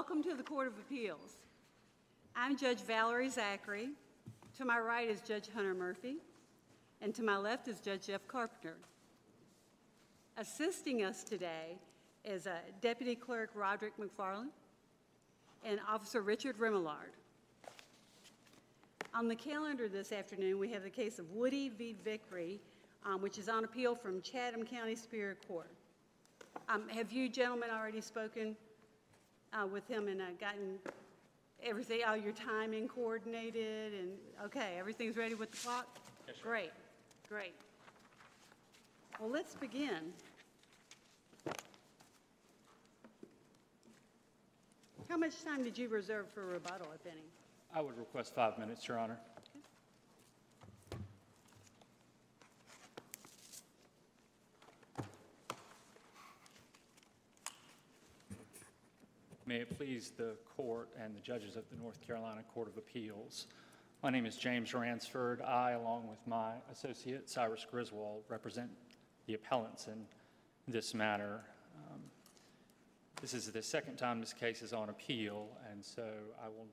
Welcome to the Court of Appeals. I'm Judge Valerie Zachary. To my right is Judge Hunter Murphy, and to my left is Judge Jeff Carpenter. Assisting us today is uh, Deputy Clerk Roderick McFarland and Officer Richard Remillard. On the calendar this afternoon, we have the case of Woody v. Vickery, um, which is on appeal from Chatham County Superior Court. Um, Have you gentlemen already spoken uh, with him and uh, gotten everything, all your timing coordinated and, okay, everything's ready with the clock? Yes, Great, great. Well, let's begin. How much time did you reserve for rebuttal, if any? I would request five minutes, Your Honor. May it please the court and the judges of the North Carolina Court of Appeals. My name is James Ransford. I, along with my associate Cyrus Griswold, represent the appellants in this matter. Um, This is the second time this case is on appeal, and so I will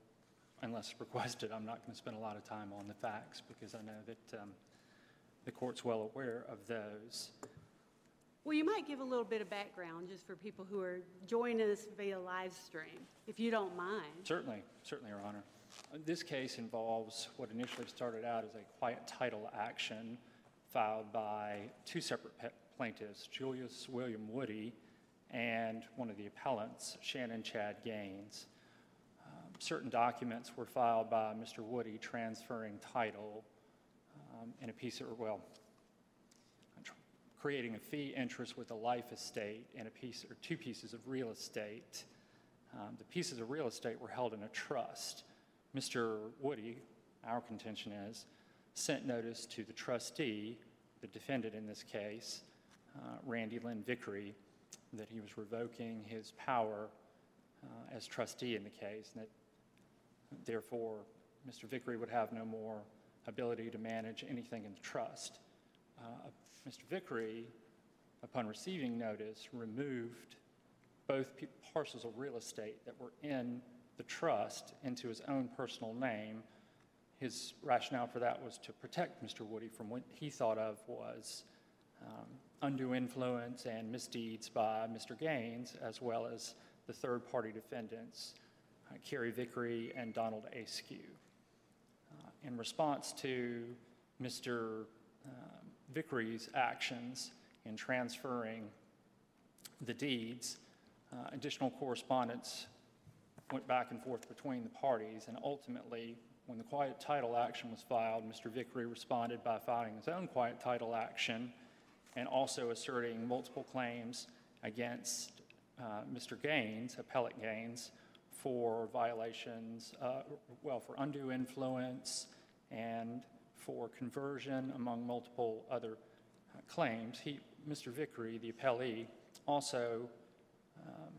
unless requested, I'm not going to spend a lot of time on the facts because I know that um, the court's well aware of those. Well, you might give a little bit of background just for people who are joining us via live stream, if you don't mind. Certainly, certainly, Your Honor. This case involves what initially started out as a quiet title action filed by two separate pe- plaintiffs, Julius William Woody and one of the appellants, Shannon Chad Gaines. Um, Certain documents were filed by Mr. Woody transferring title um, in a piece of, well, creating a fee interest with a life estate and a piece, or two pieces of real estate. Um, The pieces of real estate were held in a trust. Mr. Woody, our contention is, sent notice to the trustee, the defendant in this case, uh, Randy Lynn Vickery, that he was revoking his power uh, as trustee in the case, and that therefore Mr. Vickery would have no more ability to manage anything in the trust. Uh, Mr. Vickery, upon receiving notice, removed both parcels of real estate that were in the trust into his own personal name. His rationale for that was to protect Mr. Woody from what he thought of was um, undue influence and misdeeds by Mr. Gaines, as well as the third-party defendants, uh, Kerry Vickery and Donald Askew. Uh, In response to Mr. um, Vickery's actions in transferring the deeds, uh, additional correspondence went back and forth between the parties, and ultimately, when the quiet title action was filed, Mr. Vickery responded by filing his own quiet title action and also asserting multiple claims against uh, Mr. Gaines, appellate Gaines, for violations, uh, well, for undue influence and for conversion, among multiple other uh, claims. He, Mr. Vickery, the appellee, also um,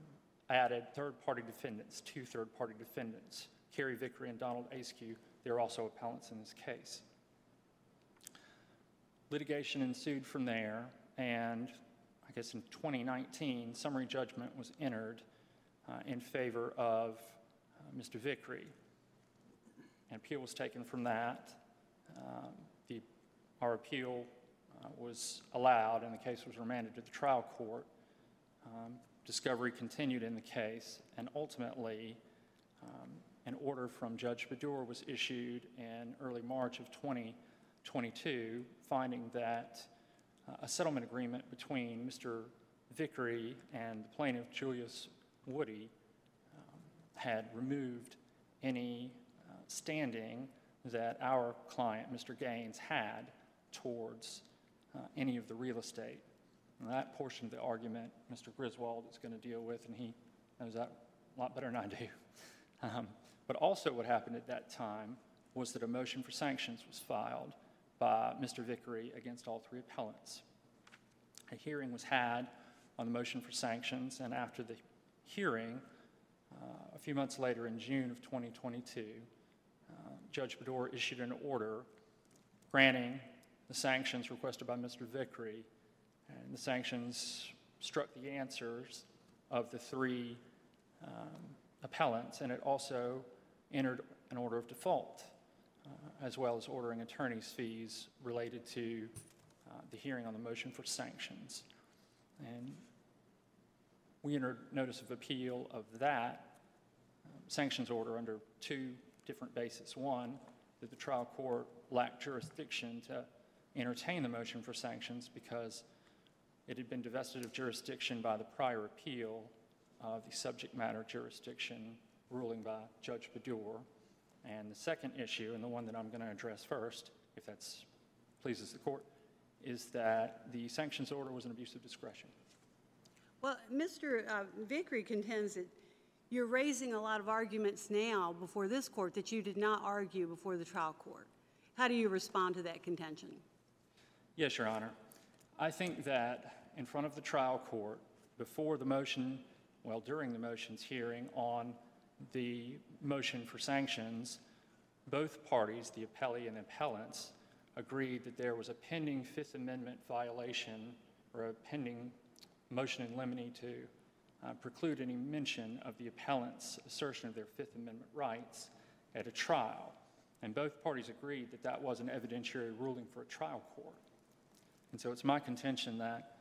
added third-party defendants, two third-party defendants, Kerry Vickery and Donald Askew. They're also appellants in this case. Litigation ensued from there, and I guess in 2019, summary judgment was entered uh, in favor of uh, Mr. Vickery. An appeal was taken from that. Um, the, our appeal uh, was allowed, and the case was remanded to the trial court. Um, discovery continued in the case, and ultimately, um, an order from Judge Baddour was issued in early March of 2022, finding that uh, a settlement agreement between Mr. Vickery and the plaintiff, Julius Woody, um, had removed any uh, standing that our client, Mr. Gaines, had towards uh, any of the real estate. And that portion of the argument, Mr. Griswold is going to deal with, and he knows that a lot better than I do. Um, but also, what happened at that time was that a motion for sanctions was filed by Mr. Vickery against all three appellants. A hearing was had on the motion for sanctions, and after the hearing, uh, a few months later in June of 2022, uh, Judge Baddour issued an order granting the sanctions requested by Mr. Vickery, and the sanctions struck the answers of the three um, appellants, and it also entered an order of default, uh, as well as ordering attorney's fees related to uh, the hearing on the motion for sanctions. And we entered notice of appeal of that um, sanctions order under two different bases. One, that the trial court lacked jurisdiction to entertain the motion for sanctions because it had been divested of jurisdiction by the prior appeal of the subject matter jurisdiction ruling by Judge Baddour. And the second issue, and the one that I'm going to address first, if that pleases the court, is that the sanctions order was an abuse of discretion. Well, Mr. uh, Vickery contends that you're raising a lot of arguments now before this court that you did not argue before the trial court. How do you respond to that contention? Yes, Your Honor. I think that in front of the trial court, before the motion, well, during the motion's hearing on the motion for sanctions, both parties, the appellee and appellants, agreed that there was a pending Fifth Amendment violation or a pending motion in limine to uh, preclude any mention of the appellant's assertion of their Fifth Amendment rights at a trial. And both parties agreed that that was an evidentiary ruling for a trial court. And so it's my contention that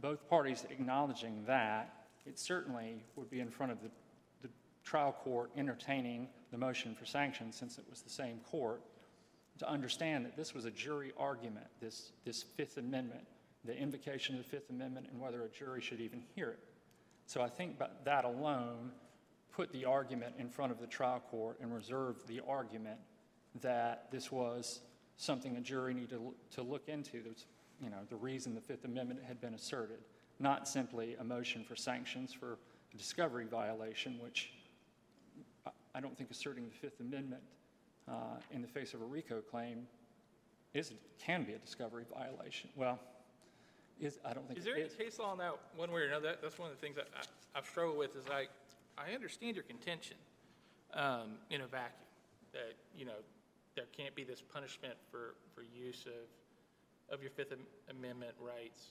both parties acknowledging that, it certainly would be in front of the, the trial court entertaining the motion for sanctions, since it was the same court, to understand that this was a jury argument, this, this Fifth Amendment, the invocation of the Fifth Amendment, and whether a jury should even hear it. So I think that alone put the argument in front of the trial court and reserved the argument that this was something a jury needed to look into. There's, you know, the reason the Fifth Amendment had been asserted, not simply a motion for sanctions for a discovery violation, which I don't think asserting the Fifth Amendment uh, in the face of a RICO claim is can be a discovery violation. Well, is I don't think Is there any case law on that, one way or another? That- That's one of the things that I- I've struggled with, is I, I understand your contention um, in a vacuum, that, you know, there can't be this punishment for, for use of, of your Fifth Am- Amendment rights.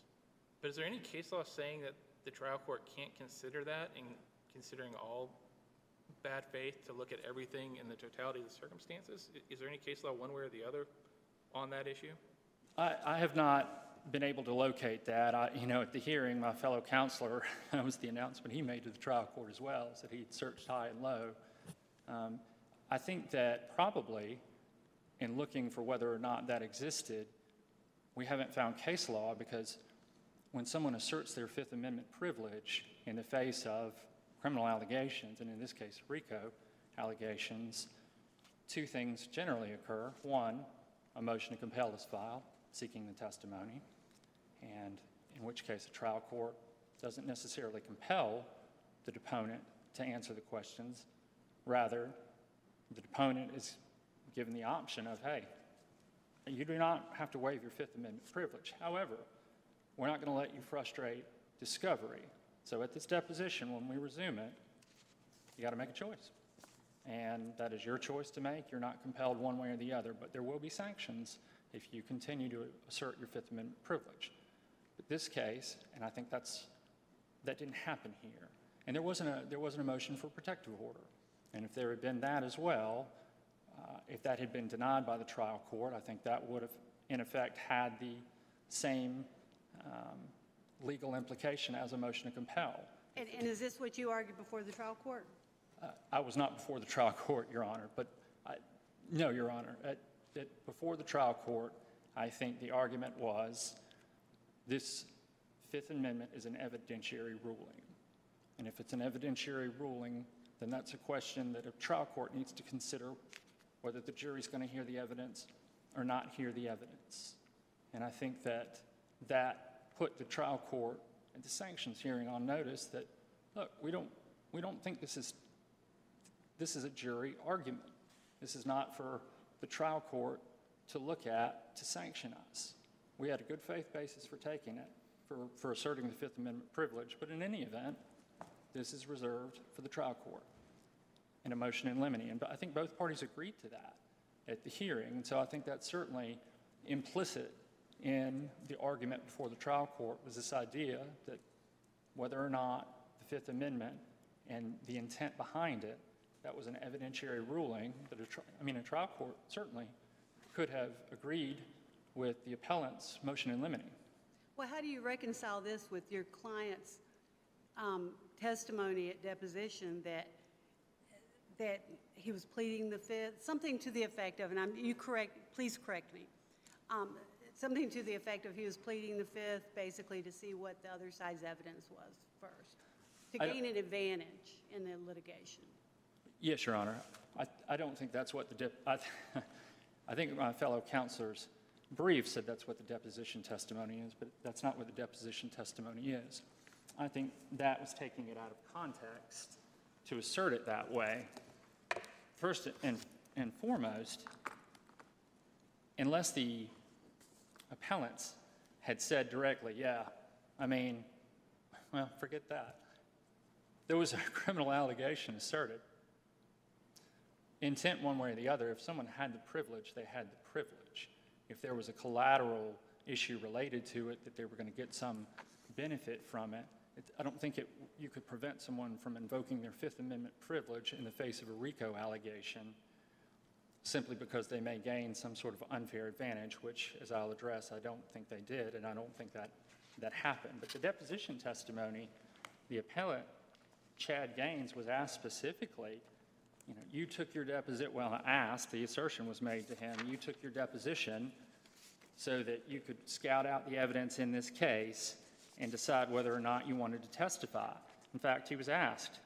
But is there any case law saying that the trial court can't consider that in considering all bad faith to look at everything in the totality of the circumstances? I- Is there any case law one way or the other on that issue? I, I have not been able to locate that. I, you know, at the hearing, my fellow counselor, that was the announcement he made to the trial court as well, is that he'd searched high and low. Um, I think that probably, in looking for whether or not that existed, we haven't found case law because when someone asserts their Fifth Amendment privilege in the face of criminal allegations, and in this case, RICO allegations, two things generally occur. One, a motion to compel is filed seeking the testimony, and in which case a trial court doesn't necessarily compel the deponent to answer the questions. Rather, the deponent is given the option of, hey, you do not have to waive your Fifth Amendment privilege. However, we're not going to let you frustrate discovery. So at this deposition, when we resume it, you got to make a choice. And that is your choice to make. You're not compelled one way or the other, but there will be sanctions if you continue to assert your Fifth Amendment privilege. But this case, and I think that's, that didn't happen here. And there wasn't a, there wasn't a motion for protective order. And if there had been that as well, uh, if that had been denied by the trial court, I think that would have, in effect, had the same um, legal implication as a motion to compel. And, and is this what you argued before the trial court? Uh, I was not before the trial court, Your Honor, but I, no, Your Honor. At, that before the trial court, I think the argument was this Fifth Amendment is an evidentiary ruling. And if it's an evidentiary ruling, then that's a question that a trial court needs to consider whether the jury's going to hear the evidence or not hear the evidence. And I think that that put the trial court at the sanctions hearing on notice that, look, we don't, we don't think this is, this is a jury argument. This is not for the trial court to look at to sanction us. We had a good faith basis for taking it, for, for asserting the Fifth Amendment privilege, but in any event, this is reserved for the trial court in a motion in limine. And I think both parties agreed to that at the hearing, and so I think that's certainly implicit in the argument before the trial court was this idea that whether or not the Fifth Amendment and the intent behind it. That was an evidentiary ruling that a, tri- I mean, a trial court certainly could have agreed with the appellant's motion in limine. Well, how do you reconcile this with your client's um, testimony at deposition that, that he was pleading the fifth, something to the effect of, and I'm, you correct, please correct me, um, something to the effect of he was pleading the fifth basically to see what the other side's evidence was first, to gain an advantage in the litigation. Yes, Your Honor. I, I don't think that's what the, dep- I, I think my fellow counselor's brief said that's what the deposition testimony is, but that's not what the deposition testimony is. I think that was taking it out of context to assert it that way. First and, and foremost, unless the appellants had said directly, yeah, I mean, well, forget that. There was a criminal allegation asserted intent one way or the other. If someone had the privilege, they had the privilege. If there was a collateral issue related to it, that they were going to get some benefit from it, it, I don't think it, you could prevent someone from invoking their Fifth Amendment privilege in the face of a RICO allegation simply because they may gain some sort of unfair advantage, which, as I'll address, I don't think they did, and I don't think that, that happened. But the deposition testimony, the appellate, Chad Gaines, was asked specifically, you know, you took your deposit, well, asked, the assertion was made to him, you took your deposition so that you could scout out the evidence in this case and decide whether or not you wanted to testify. In fact, he was asked,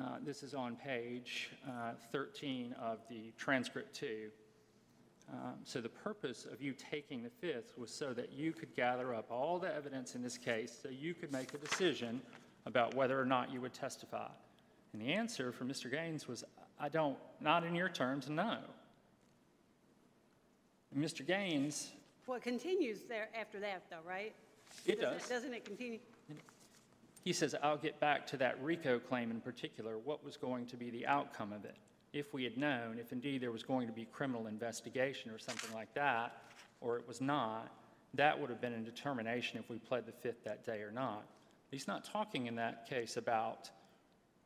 uh, this is on page uh, 13 of the transcript two. Um, So the purpose of you taking the fifth was so that you could gather up all the evidence in this case, so you could make a decision about whether or not you would testify. And the answer from Mr. Gaines was, I don't, not in your terms, no. And Mr. Gaines, Well, it continues there after that, though, right? it Doesn't does. Doesn't it continue? He says, I'll get back to that RICO claim in particular, what was going to be the outcome of it? If we had known, if indeed there was going to be criminal investigation or something like that, or it was not, that would have been a determination if we pled the fifth that day or not. He's not talking in that case about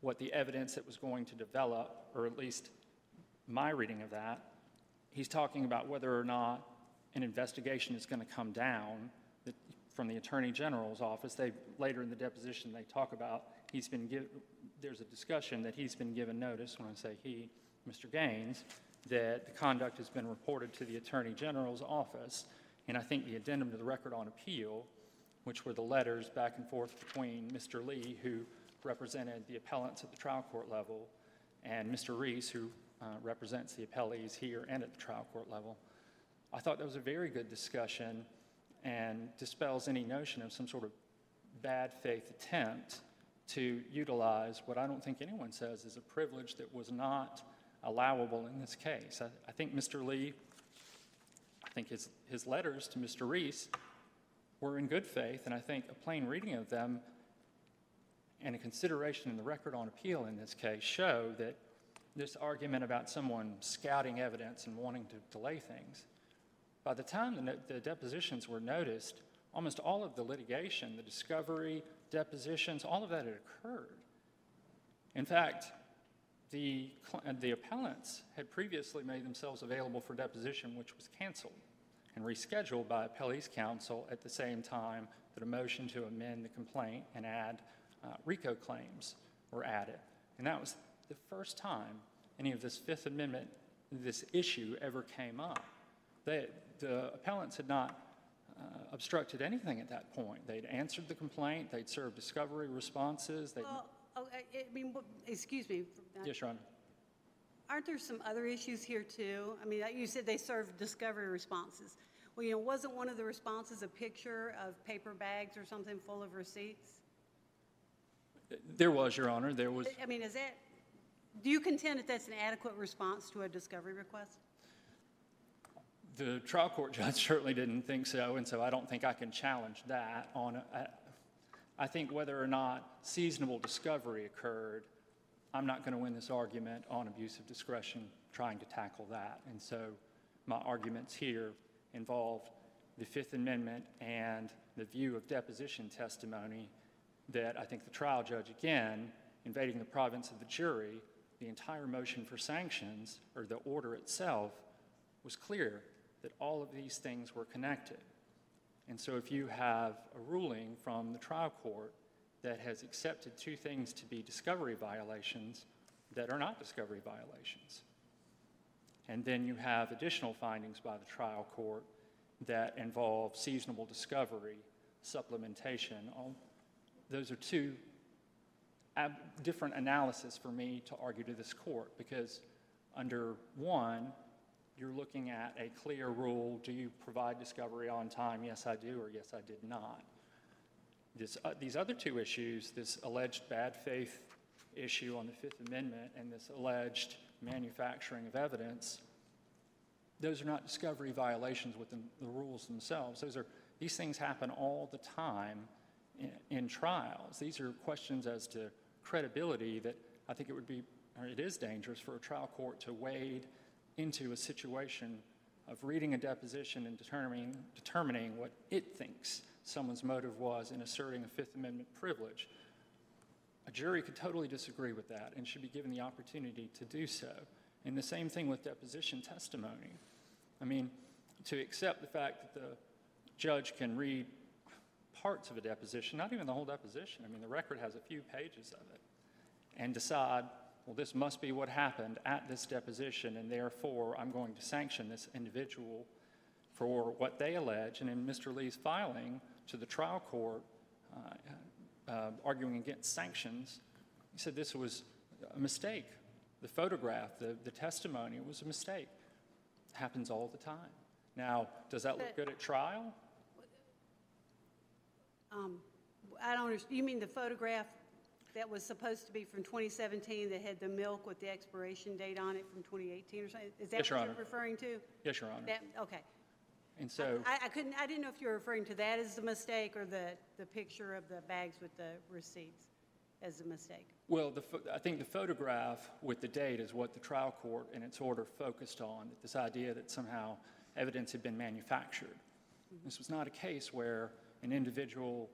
what the evidence that was going to develop, or at least my reading of that. He's talking about whether or not an investigation is going to come down from the Attorney General's office. They, later in the deposition, they talk about, he's been given, there's a discussion that he's been given notice, when I say he, Mr. Gaines, that the conduct has been reported to the Attorney General's office. And I think the addendum to the record on appeal, which were the letters back and forth between Mr. Lee, who represented the appellants at the trial court level, and Mr. Reese, who uh, represents the appellees here and at the trial court level. I thought that was a very good discussion and dispels any notion of some sort of bad faith attempt to utilize what I don't think anyone says is a privilege that was not allowable in this case. I, I think Mr. Lee, I think his, his letters to Mr. Reese were in good faith, and I think a plain reading of them and a consideration in the record on appeal in this case show that this argument about someone scouting evidence and wanting to delay things, by the time the, the depositions were noticed, almost all of the litigation, the discovery, depositions, all of that had occurred. In fact, the, uh, the appellants had previously made themselves available for deposition, which was canceled and rescheduled by appellee's counsel at the same time that a motion to amend the complaint and add uh, RICO claims were added. And that was the first time any of this Fifth Amendment, this issue ever came up. They, the appellants had not uh, obstructed anything at that point. They'd answered the complaint, they'd served discovery responses, Well, oh, I mean, excuse me. yes, Your Honor. Aren't there some other issues here, too? I mean, you said they served discovery responses. Well, you know, wasn't one of the responses a picture of paper bags or something full of receipts? There was, Your Honor, there was, I mean, is that, do you contend that that's an adequate response to a discovery request? the trial court judge certainly didn't think so, and so I don't think I can challenge that on, a- I think whether or not seasonable discovery occurred, I'm not going to win this argument on abuse of discretion trying to tackle that. And so my arguments here involve the Fifth Amendment and the view of deposition testimony that I think the trial judge, again, invading the province of the jury, the entire motion for sanctions, or the order itself, was clear that all of these things were connected. And so if you have a ruling from the trial court that has accepted two things to be discovery violations that are not discovery violations, and then you have additional findings by the trial court that involve seasonable discovery, supplementation. All, those are two different analysis for me to argue to this court because under one, you're looking at a clear rule. Do you provide discovery on time? Yes, I do, or yes, I did not. This, uh, these other two issues, this alleged bad faith issue on the Fifth Amendment and this alleged manufacturing of evidence, those are not discovery violations within the rules themselves. Those are, these things happen all the time in, trials. These are questions as to credibility that I think it would be, or it is dangerous for a trial court to wade into a situation of reading a deposition and determining, determining what it thinks someone's motive was in asserting a Fifth Amendment privilege. A jury could totally disagree with that and should be given the opportunity to do so. And the same thing with deposition testimony. I mean, to accept the fact that the judge can read parts of a deposition, not even the whole deposition, I mean, the record has a few pages of it, and decide, well, this must be what happened at this deposition, and therefore I'm going to sanction this individual for what they allege. And in Mr. Lee's filing to the trial court, uh, uh, arguing against sanctions, he said this was a mistake. The photograph, the, the testimony was a mistake. Happens all the time. Now, does that look good at trial? Um, I don't understand, you mean the photograph that was supposed to be from 2017 that had the milk with the expiration date on it from 2018 or something? Is that Yes, Your what you're Honor. referring to? Yes, Your Honor. That, okay. And so, I, I couldn't, I didn't know if you were referring to that as the mistake or the, the picture of the bags with the receipts as a mistake. well, the, I think the photograph with the date is what the trial court in its order focused on, this idea that somehow evidence had been manufactured. This was not a case where an individual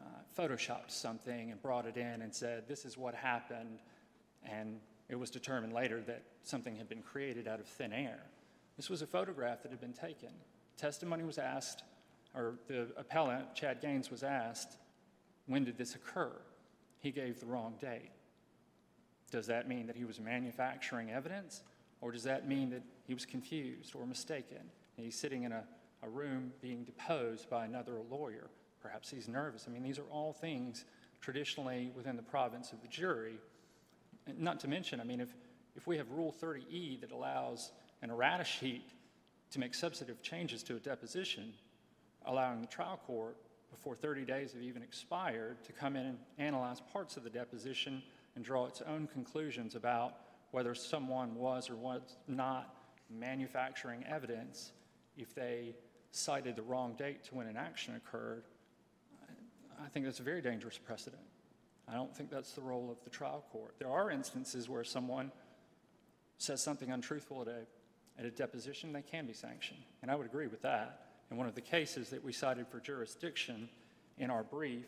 uh, photoshopped something and brought it in and said, this is what happened, and it was determined later that something had been created out of thin air. This was a photograph that had been taken. Testimony was asked, or the appellant, Chad Gaines, was asked, when did this occur? He gave the wrong date. Does that mean that he was manufacturing evidence? Or does that mean that he was confused or mistaken? And he's sitting in a, a room being deposed by another lawyer. Perhaps he's nervous. I mean, these are all things traditionally within the province of the jury. Not to mention, I mean, if, if we have Rule 30E that allows an errata sheet to make substantive changes to a deposition, allowing the trial court, before 30 days have even expired, to come in and analyze parts of the deposition and draw its own conclusions about whether someone was or was not manufacturing evidence if they cited the wrong date to when an action occurred, I think that's a very dangerous precedent. I don't think that's the role of the trial court. There are instances where someone says something untruthful at a, at a deposition, they can be sanctioned. And I would agree with that. In one of the cases that we cited for jurisdiction in our brief,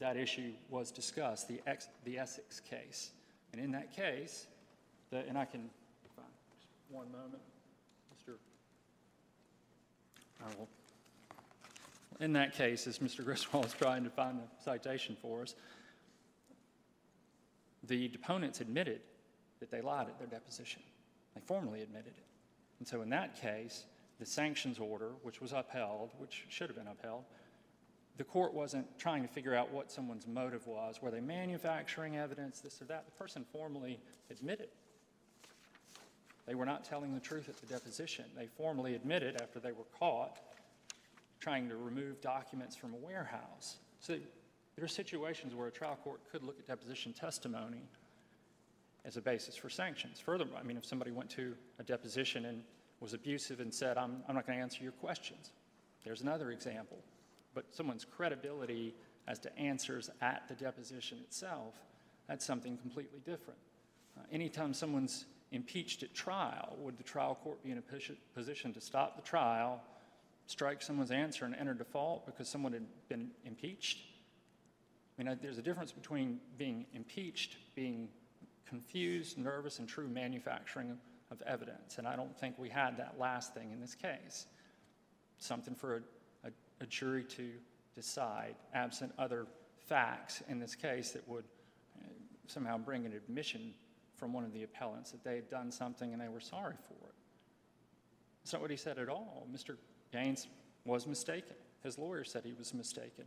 that issue was discussed, the, ex, the Essex case. And in that case, the, and I can, one moment. I will. In that case, as Mr. Griswold is trying to find the citation for us, the deponents admitted that they lied at their deposition. They formally admitted it. And so in that case, the sanctions order, which was upheld, which should have been upheld, the court wasn't trying to figure out what someone's motive was. Were they manufacturing evidence, this or that? The person formally admitted. They were not telling the truth at the deposition. They formally admitted after they were caught trying to remove documents from a warehouse. So there are situations where a trial court could look at deposition testimony as a basis for sanctions. Furthermore, I mean, if somebody went to a deposition and was abusive and said, I'm, I'm not going to answer your questions, there's another example. But someone's credibility as to answers at the deposition itself, that's something completely different. Uh, anytime someone's impeached at trial, would the trial court be in a position to stop the trial, strike someone's answer, and enter default because someone had been impeached? I mean, there's a difference between being impeached, being confused, nervous, and true manufacturing of evidence. And I don't think we had that last thing in this case. Something for a, a, a jury to decide, absent other facts in this case that would uh, somehow bring an admission from one of the appellants that they had done something and they were sorry for it. That's not what he said at all. Mr. Gaines was mistaken. His lawyer said he was mistaken.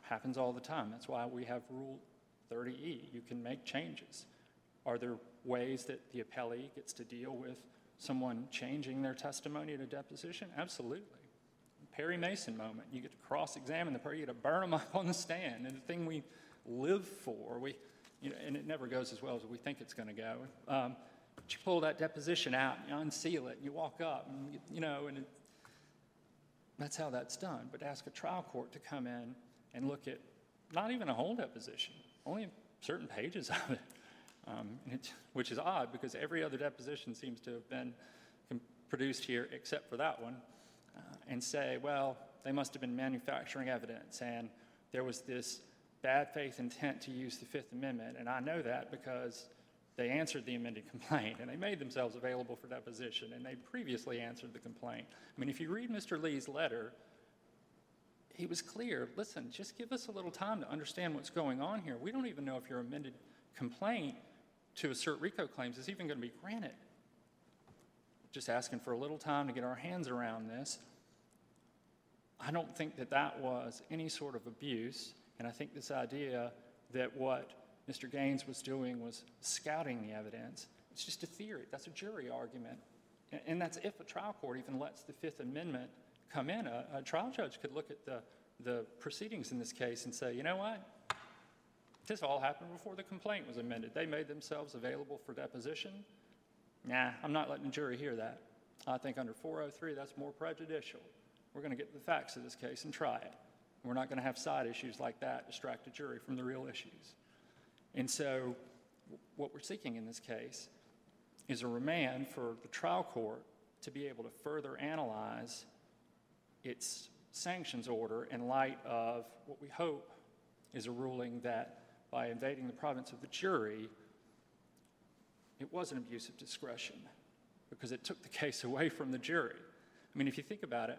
Happens all the time. That's why we have Rule 30E. You can make changes. Are there ways that the appellee gets to deal with someone changing their testimony at a deposition? Absolutely. Perry Mason moment. You get to cross-examine the person. You get to burn them up on the stand. And the thing we live for, we, you know, and it never goes as well as we think it's going to go. Um, but you pull that deposition out, you unseal it, you walk up, and you, know, and it, that's how that's done. But ask a trial court to come in and look at not even a whole deposition, only certain pages of it, um, it, which is odd because every other deposition seems to have been produced here except for that one, uh, and say, well, they must have been manufacturing evidence, and there was this bad faith intent to use the Fifth Amendment, and I know that because they answered the amended complaint, and they made themselves available for deposition, and they previously answered the complaint. I mean, if you read Mr. Lee's letter, he was clear, listen, just give us a little time to understand what's going on here. We don't even know if your amended complaint to assert RICO claims is even going to be granted. Just asking for a little time to get our hands around this. I don't think that that was any sort of abuse, and I think this idea that what Mr. Gaines was doing was scouting the evidence, it's just a theory. That's a jury argument. And- that's if a trial court even lets the Fifth Amendment come in. A, a trial judge could look at the, the proceedings in this case and say, you know what? This all happened before the complaint was amended. They made themselves available for deposition. Nah, I'm not letting the jury hear that. I think under 403, that's more prejudicial. We're going to get the facts of this case and try it. We're not going to have side issues like that distract a jury from the real issues. And so, what we're seeking in this case is a remand for the trial court to be able to further analyze its sanctions order in light of what we hope is a ruling that by invading the province of the jury, it was an abuse of discretion because it took the case away from the jury. I mean, if you think about it,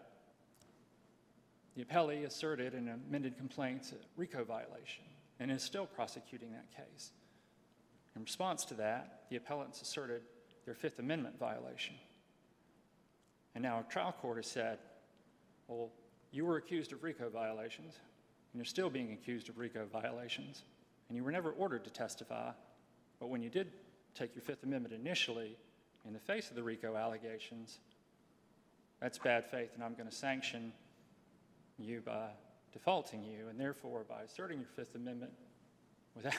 the appellee asserted an amended complaints a RICO violation and is still prosecuting that case. In response to that, the appellants asserted their Fifth Amendment violation. And now a trial court has said, well, you were accused of RICO violations, and you're still being accused of RICO violations, and you were never ordered to testify, but when you did take your Fifth Amendment initially, in the face of the RICO allegations, that's bad faith, and I'm going to sanction you by defaulting you, and therefore by asserting your Fifth Amendment, without,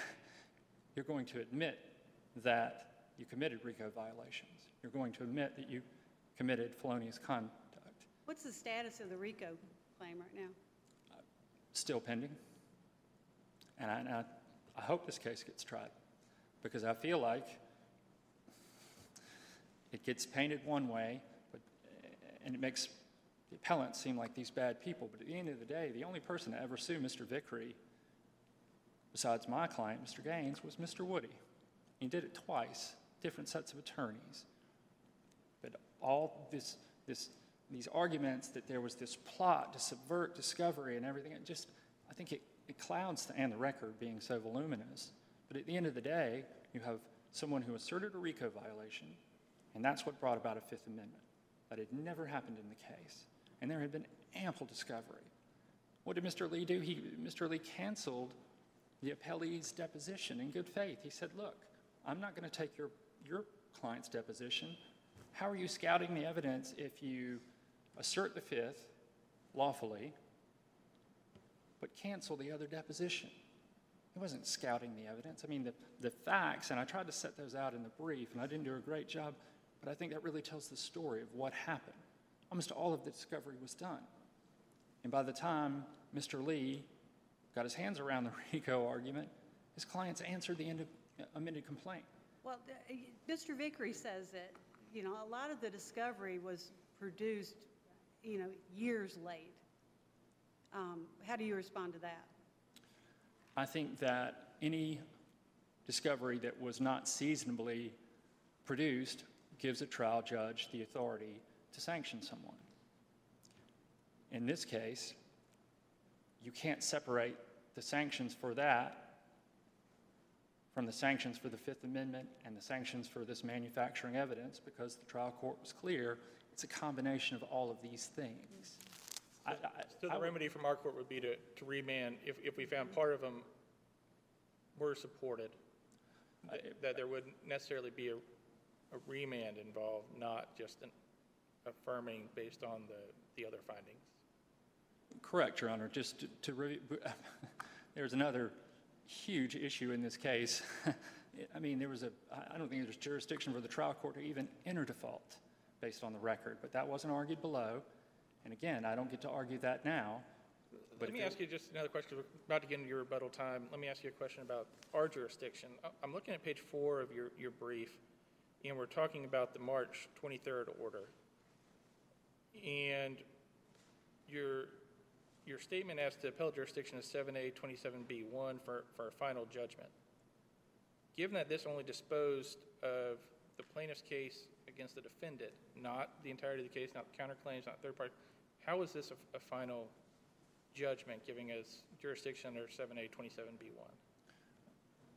you're going to admit that you committed RICO violations. You're going to admit that you committed felonious conduct. What's the status of the RICO claim right now? Still pending. And I, and I, I hope this case gets tried because I feel like it gets painted one way, but, and it makes the appellants seem like these bad people. But at the end of the day, the only person to ever sue Mr. Vickery, besides my client, Mr. Gaines, was Mr. Woody. He did it twice, different sets of attorneys. But all this, this, these arguments that there was this plot to subvert discovery and everything, it just, I think it, it clouds the, and the record being so voluminous. But at the end of the day, you have someone who asserted a RICO violation, and that's what brought about a Fifth Amendment. That had never happened in the case. And there had been ample discovery. What did Mr. Lee do? He, Mr. Lee canceled the appellee's deposition in good faith. He said, Look, I'm not going to take your, your client's deposition. How are you scouting the evidence if you assert the Fifth lawfully, but cancel the other deposition? He wasn't scouting the evidence. I mean, the, the facts, and I tried to set those out in the brief, and I didn't do a great job, but I think that really tells the story of what happened. Almost all of the discovery was done. And by the time Mr. Lee got his hands around the RICO argument, his clients answered the end amended complaint. Well, th- Mr. Vickery says that, you know, a lot of the discovery was produced, you know, years late. Um, How do you respond to that? I think that any discovery that was not seasonably produced gives a trial judge the authority to sanction someone. In this case, you can't separate the sanctions for that from the sanctions for the Fifth Amendment and the sanctions for this manufacturing evidence because the trial court was clear it's a combination of all of these things. I- I- So the would- remedy from our court would be to, to remand, if, if we found part of them were supported, th- that there wouldn't necessarily be a, a remand involved, not just an affirming based on the, the other findings. Correct, Your Honor. Just to- to, re- there's another huge issue in this case. I mean, there was a, I don't think there's jurisdiction for the trial court to even enter default based on the record, but that wasn't argued below. And again, I don't get to argue that now. but Let me ask you just another question, we're about to get into your rebuttal time. Let me ask you a question about our jurisdiction. I'm looking at page four of your, your brief, and we're talking about the March 23rd order. And your, your statement as to appellate jurisdiction is 7A 27B1 for, for a final judgment. Given that this only disposed of the plaintiff's case against the defendant, not the entirety of the case, not counterclaims, not third party, how is this a, a final judgment giving us jurisdiction under 7A 27B1?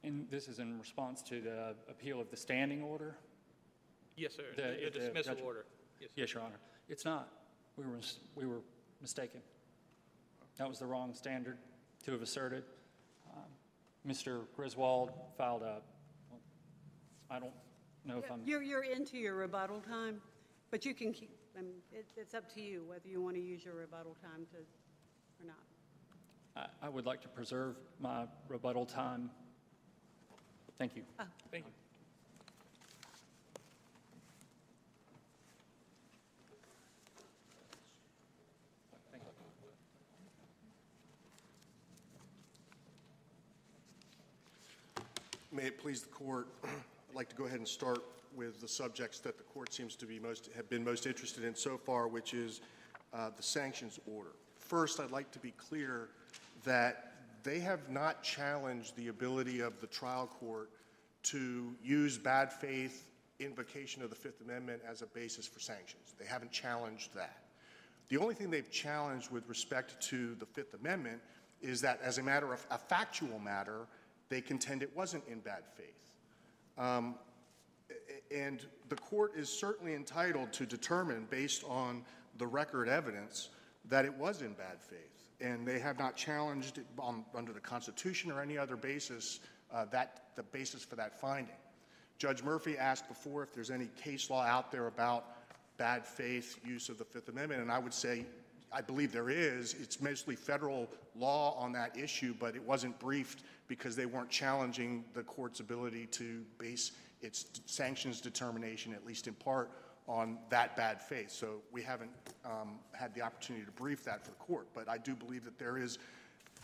And this is in response to the appeal of the standing order? Yes, sir. The- The the dismissal judgment. order. Yes, sir. Yes, Your Honor. It's not. We were, mis- we were mistaken. That was the wrong standard to have asserted. Um, Mr. Griswold filed a, I don't know if I'm, You're, you're into your rebuttal time, but you can keep, I mean, it, it's up to you whether you want to use your rebuttal time to, or not. I, I would like to preserve my rebuttal time. Thank you. Thank you. May it please the court, I'd like to go ahead and start with the subjects that the court seems to be most, have been most interested in so far, which is uh, the sanctions order. First, I'd like to be clear that they have not challenged the ability of the trial court to use bad faith invocation of the Fifth Amendment as a basis for sanctions. They haven't challenged that. The only thing they've challenged with respect to the Fifth Amendment is that, as a matter of, a factual matter, they contend it wasn't in bad faith. Um, And the court is certainly entitled to determine, based on the record evidence, that it was in bad faith. And they have not challenged on, under the Constitution or any other basis, uh, that, the basis for that finding. Judge Murphy asked before if there's any case law out there about bad faith use of the Fifth Amendment, and I would say, I believe there is. It's mostly federal law on that issue, but it wasn't briefed because they weren't challenging the court's ability to base its sanctions determination, at least in part, on that bad faith. So we haven't um, had the opportunity to brief that for the court. But I do believe that there is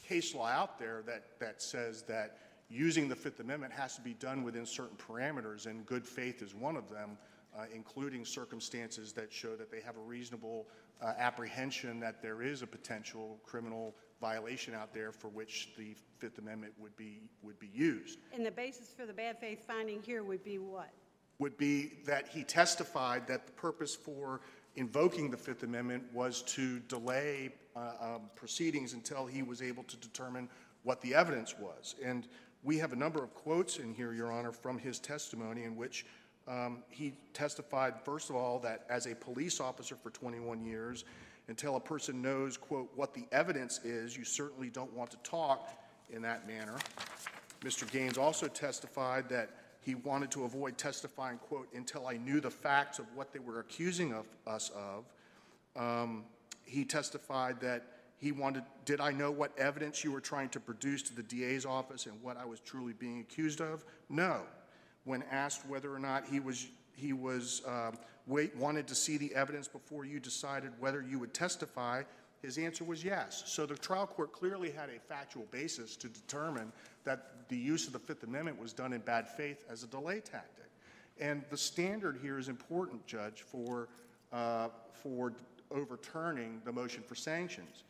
case law out there that, that says that using the Fifth Amendment has to be done within certain parameters, and good faith is one of them, uh, including circumstances that show that they have a reasonable uh, apprehension that there is a potential criminal violation out there for which the Fifth Amendment would be, would be used. And the basis for the bad faith finding here would be what? Would be that he testified that the purpose for invoking the Fifth Amendment was to delay uh, um, proceedings until he was able to determine what the evidence was. And we have a number of quotes in here, Your Honor, from his testimony in which um, he testified, first of all, that as a police officer for 21 years, until a person knows, quote, what the evidence is, you certainly don't want to talk in that manner. Mr. Gaines also testified that he wanted to avoid testifying, quote, until I knew the facts of what they were accusing of us of. Um, He testified that he wanted, did I know what evidence you were trying to produce to the DA's office and what I was truly being accused of? No. When asked whether or not he was, he was, um, wait, wanted to see the evidence before you decided whether you would testify, his answer was yes. So the trial court clearly had a factual basis to determine that the use of the Fifth Amendment was done in bad faith as a delay tactic. And the standard here is important, Judge, for, uh, for overturning the motion for sanctions.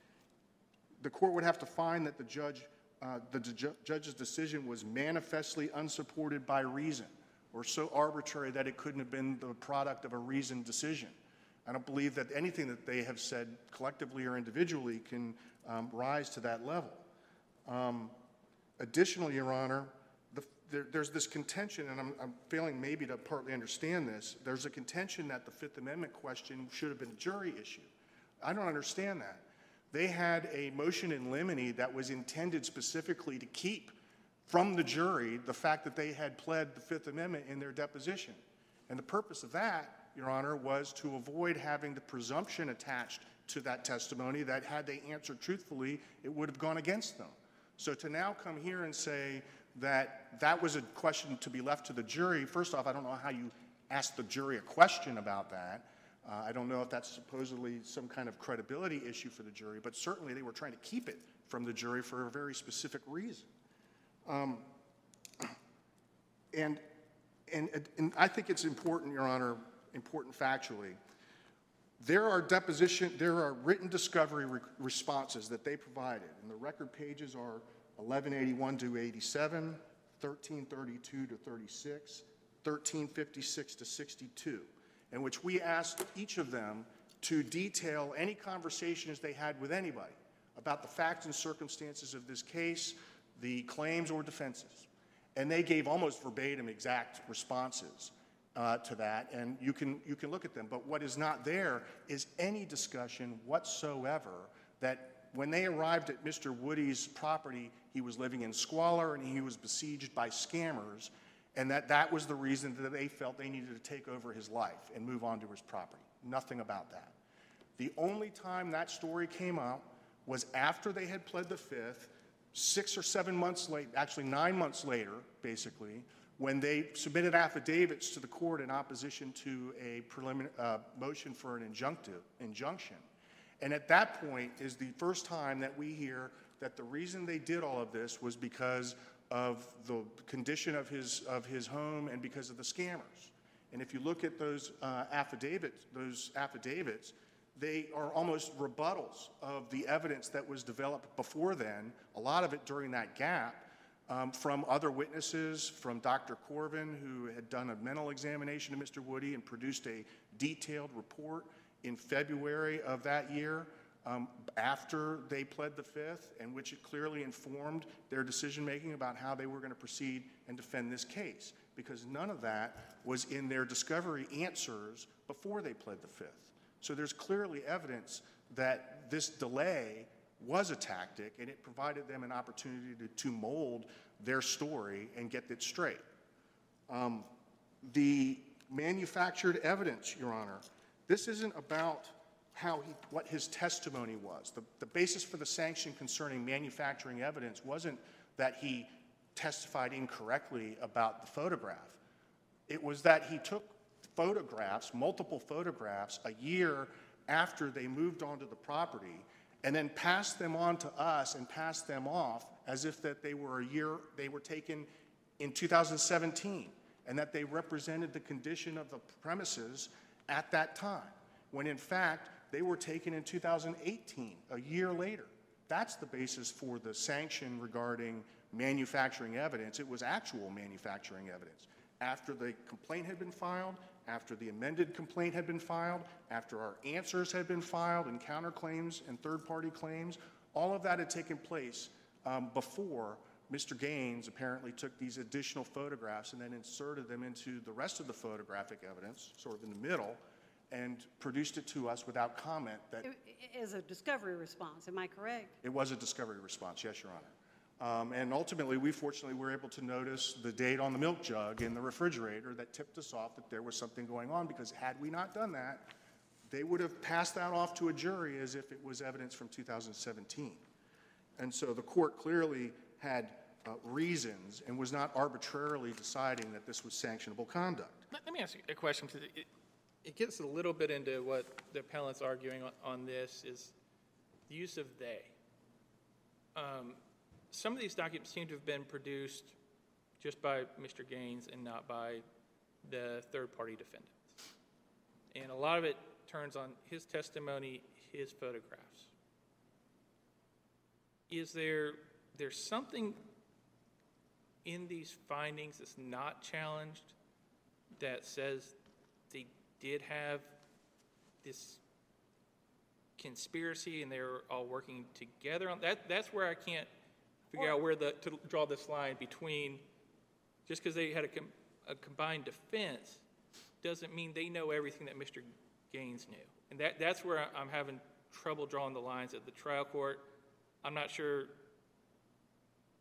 The court would have to find that the judge uh, the ju- judge's decision was manifestly unsupported by reason, or so arbitrary that it couldn't have been the product of a reasoned decision. I don't believe that anything that they have said collectively or individually can um, rise to that level. Um, Additionally, Your Honor, the- there- there's this contention, and I'm I'm failing maybe to partly understand this, there's a contention that the Fifth Amendment question should have been a jury issue. I don't understand that. They had a motion in limine that was intended specifically to keep from the jury the fact that they had pled the Fifth Amendment in their deposition. And the purpose of that, Your Honor, was to avoid having the presumption attached to that testimony that had they answered truthfully, it would have gone against them. So to now come here and say that that was a question to be left to the jury, first off, I don't know how you ask the jury a question about that. Uh, I don't know if that's supposedly some kind of credibility issue for the jury, but certainly they were trying to keep it from the jury for a very specific reason. Um, And, and, and I think it's important, Your Honor, important factually, there are deposition, there are written discovery re- responses that they provided, and the record pages are 1181 to 87, 1332 to 36, 1356 to 62, in which we asked each of them to detail any conversations they had with anybody about the facts and circumstances of this case, the claims or defenses. And they gave almost verbatim exact responses uh, to that, and you can, you can look at them. But what is not there is any discussion whatsoever that when they arrived at Mr. Woody's property, he was living in squalor and he was besieged by scammers, and that that was the reason that they felt they needed to take over his life and move on to his property. Nothing about that. The only time that story came out was after they had pled the fifth, six or seven months late, actually nine months later, basically, when they submitted affidavits to the court in opposition to a preliminary uh, motion for an injunctive injunction. And at that point is the first time that we hear that the reason they did all of this was because of the condition of his of his home and because of the scammers. And if you look at those uh, affidavits, those affidavits, they are almost rebuttals of the evidence that was developed before then, a lot of it during that gap, um, from other witnesses, from Dr. Corvin, who had done a mental examination of Mr. Woody and produced a detailed report in February of that year um, after they pled the fifth, and which it clearly informed their decision-making about how they were going to proceed and defend this case, because none of that was in their discovery answers before they pled the fifth. So there's clearly evidence that this delay was a tactic, and it provided them an opportunity to, to mold their story and get it straight. Um, the manufactured evidence, Your Honor, this isn't about how he, what his testimony was. The, the basis for the sanction concerning manufacturing evidence wasn't that he testified incorrectly about the photograph. It was that he took photographs, multiple photographs, a year after they moved onto the property, and then passed them on to us and passed them off as if that they were a year, they were taken in 2017, and that they represented the condition of the premises at that time, when in fact, they were taken in 2018, a year later. That's the basis for the sanction regarding manufacturing evidence. It was actual manufacturing evidence. After the complaint had been filed, after the amended complaint had been filed, after our answers had been filed and counterclaims and third-party claims, all of that had taken place um, before Mr. Gaines apparently took these additional photographs and then inserted them into the rest of the photographic evidence, sort of in the middle, and produced it to us without comment that As a discovery response, am I correct? it was a discovery response, yes, Your Honor. Um, And ultimately, we fortunately were able to notice the date on the milk jug in the refrigerator that tipped us off that there was something going on, because had we not done that, they would have passed that off to a jury as if it was evidence from 2017. And so the court clearly had uh, reasons and was not arbitrarily deciding that this was sanctionable conduct. Let let me ask you a question, because it, it gets a little bit into what the appellant's arguing on, on this, is the use of "they." Um, Some of these documents seem to have been produced just by Mr. Gaines and not by the third-party defendants. And a lot of it turns on his testimony, his photographs. Is there there's something in these findings that's not challenged that says did have this conspiracy and they were all working together on, that, that's where I can't figure out where the, to draw this line between, just because they had a, com- a combined defense, doesn't mean they know everything that Mr. Gaines knew. And that, that's where I'm having trouble drawing the lines at the trial court. I'm not sure,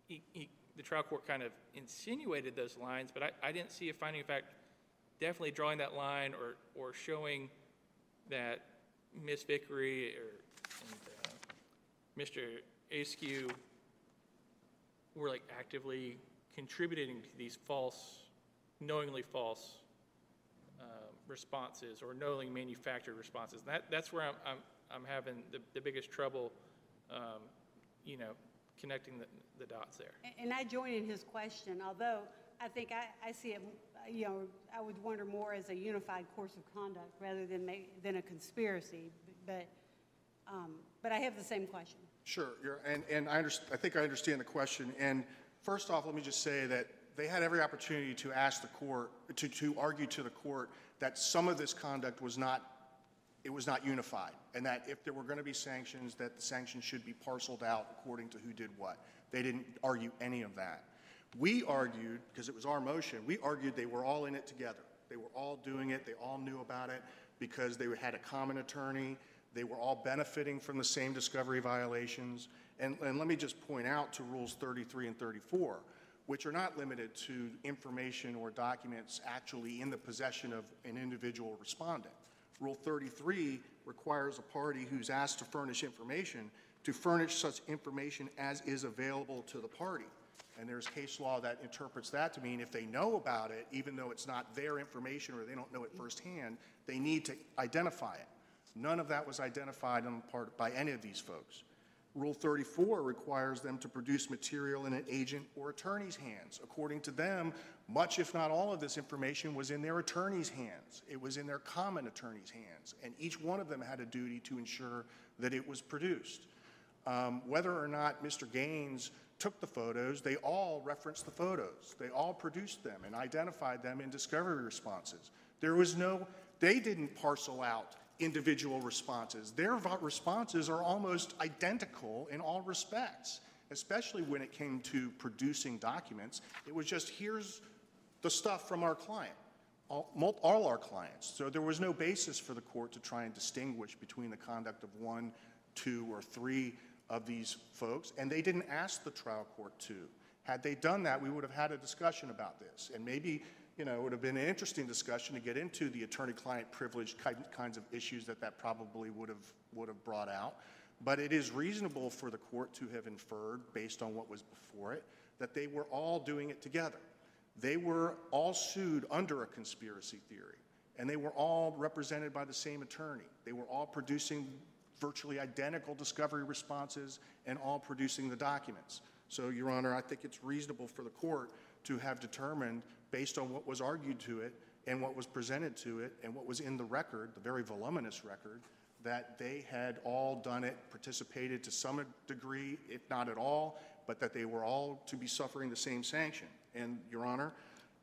he, he, the trial court kind of insinuated those lines, but I, I didn't see a finding of fact definitely drawing that line or, or showing that Ms. Vickery or, and, uh, Mr. Askew were like actively contributing to these false, knowingly false uh, responses or knowingly manufactured responses. That, that's where I'm, I'm, I'm having the, the biggest trouble, um, you know, connecting the, the dots there. A- And I join in his question, although I think I, I see it, you know, I would wonder more as a unified course of conduct rather than, ma- than a conspiracy, but, um, but I have the same question. Sure, and, and I underst, I think I understand the question. And first off, let me just say that they had every opportunity to ask the court, to, to argue to the court that some of this conduct was not, it was not unified. And that if there were going to be sanctions, that the sanctions should be parceled out according to who did what. They didn't argue any of that. We argued, because it was our motion, we argued they were all in it together. They were all doing it, they all knew about it, because they had a common attorney, they were all benefiting from the same discovery violations. And, and let me just point out to Rules 33 and 34, which are not limited to information or documents actually in the possession of an individual respondent. Rule 33 requires a party who's asked to furnish information to furnish such information as is available to the party. And there's case law that interprets that to mean if they know about it, even though it's not their information or they don't know it firsthand, they need to identify it. None of that was identified on the part by any of these folks. Rule 34 requires them to produce material in an agent or attorney's hands. According to them, much if not all of this information was in their attorney's hands. It was in their common attorney's hands, and each one of them had a duty to ensure that it was produced. Um, whether or not Mr. Gaines took the photos, they all referenced the photos. They all produced them and identified them in discovery responses. There was no, they didn't parcel out individual responses. Their responses are almost identical in all respects, especially when it came to producing documents. It was just, here's the stuff from our client, all, all our clients. So there was no basis for the court to try and distinguish between the conduct of one, two, or three of these folks, and they didn't ask the trial court to. Had they done that, we would have had a discussion about this, and maybe, you know, it would have been an interesting discussion to get into the attorney-client privilege kinds of issues that that probably would have, would have brought out. But it is reasonable for the court to have inferred, based on what was before it, that they were all doing it together. They were all sued under a conspiracy theory, and they were all represented by the same attorney. They were all producing virtually identical discovery responses and all producing the documents. So, Your Honor, I think it's reasonable for the court to have determined, based on what was argued to it and what was presented to it and what was in the record, the very voluminous record, that they had all done it, participated to some degree, if not at all, but that they were all to be suffering the same sanction. And, Your Honor,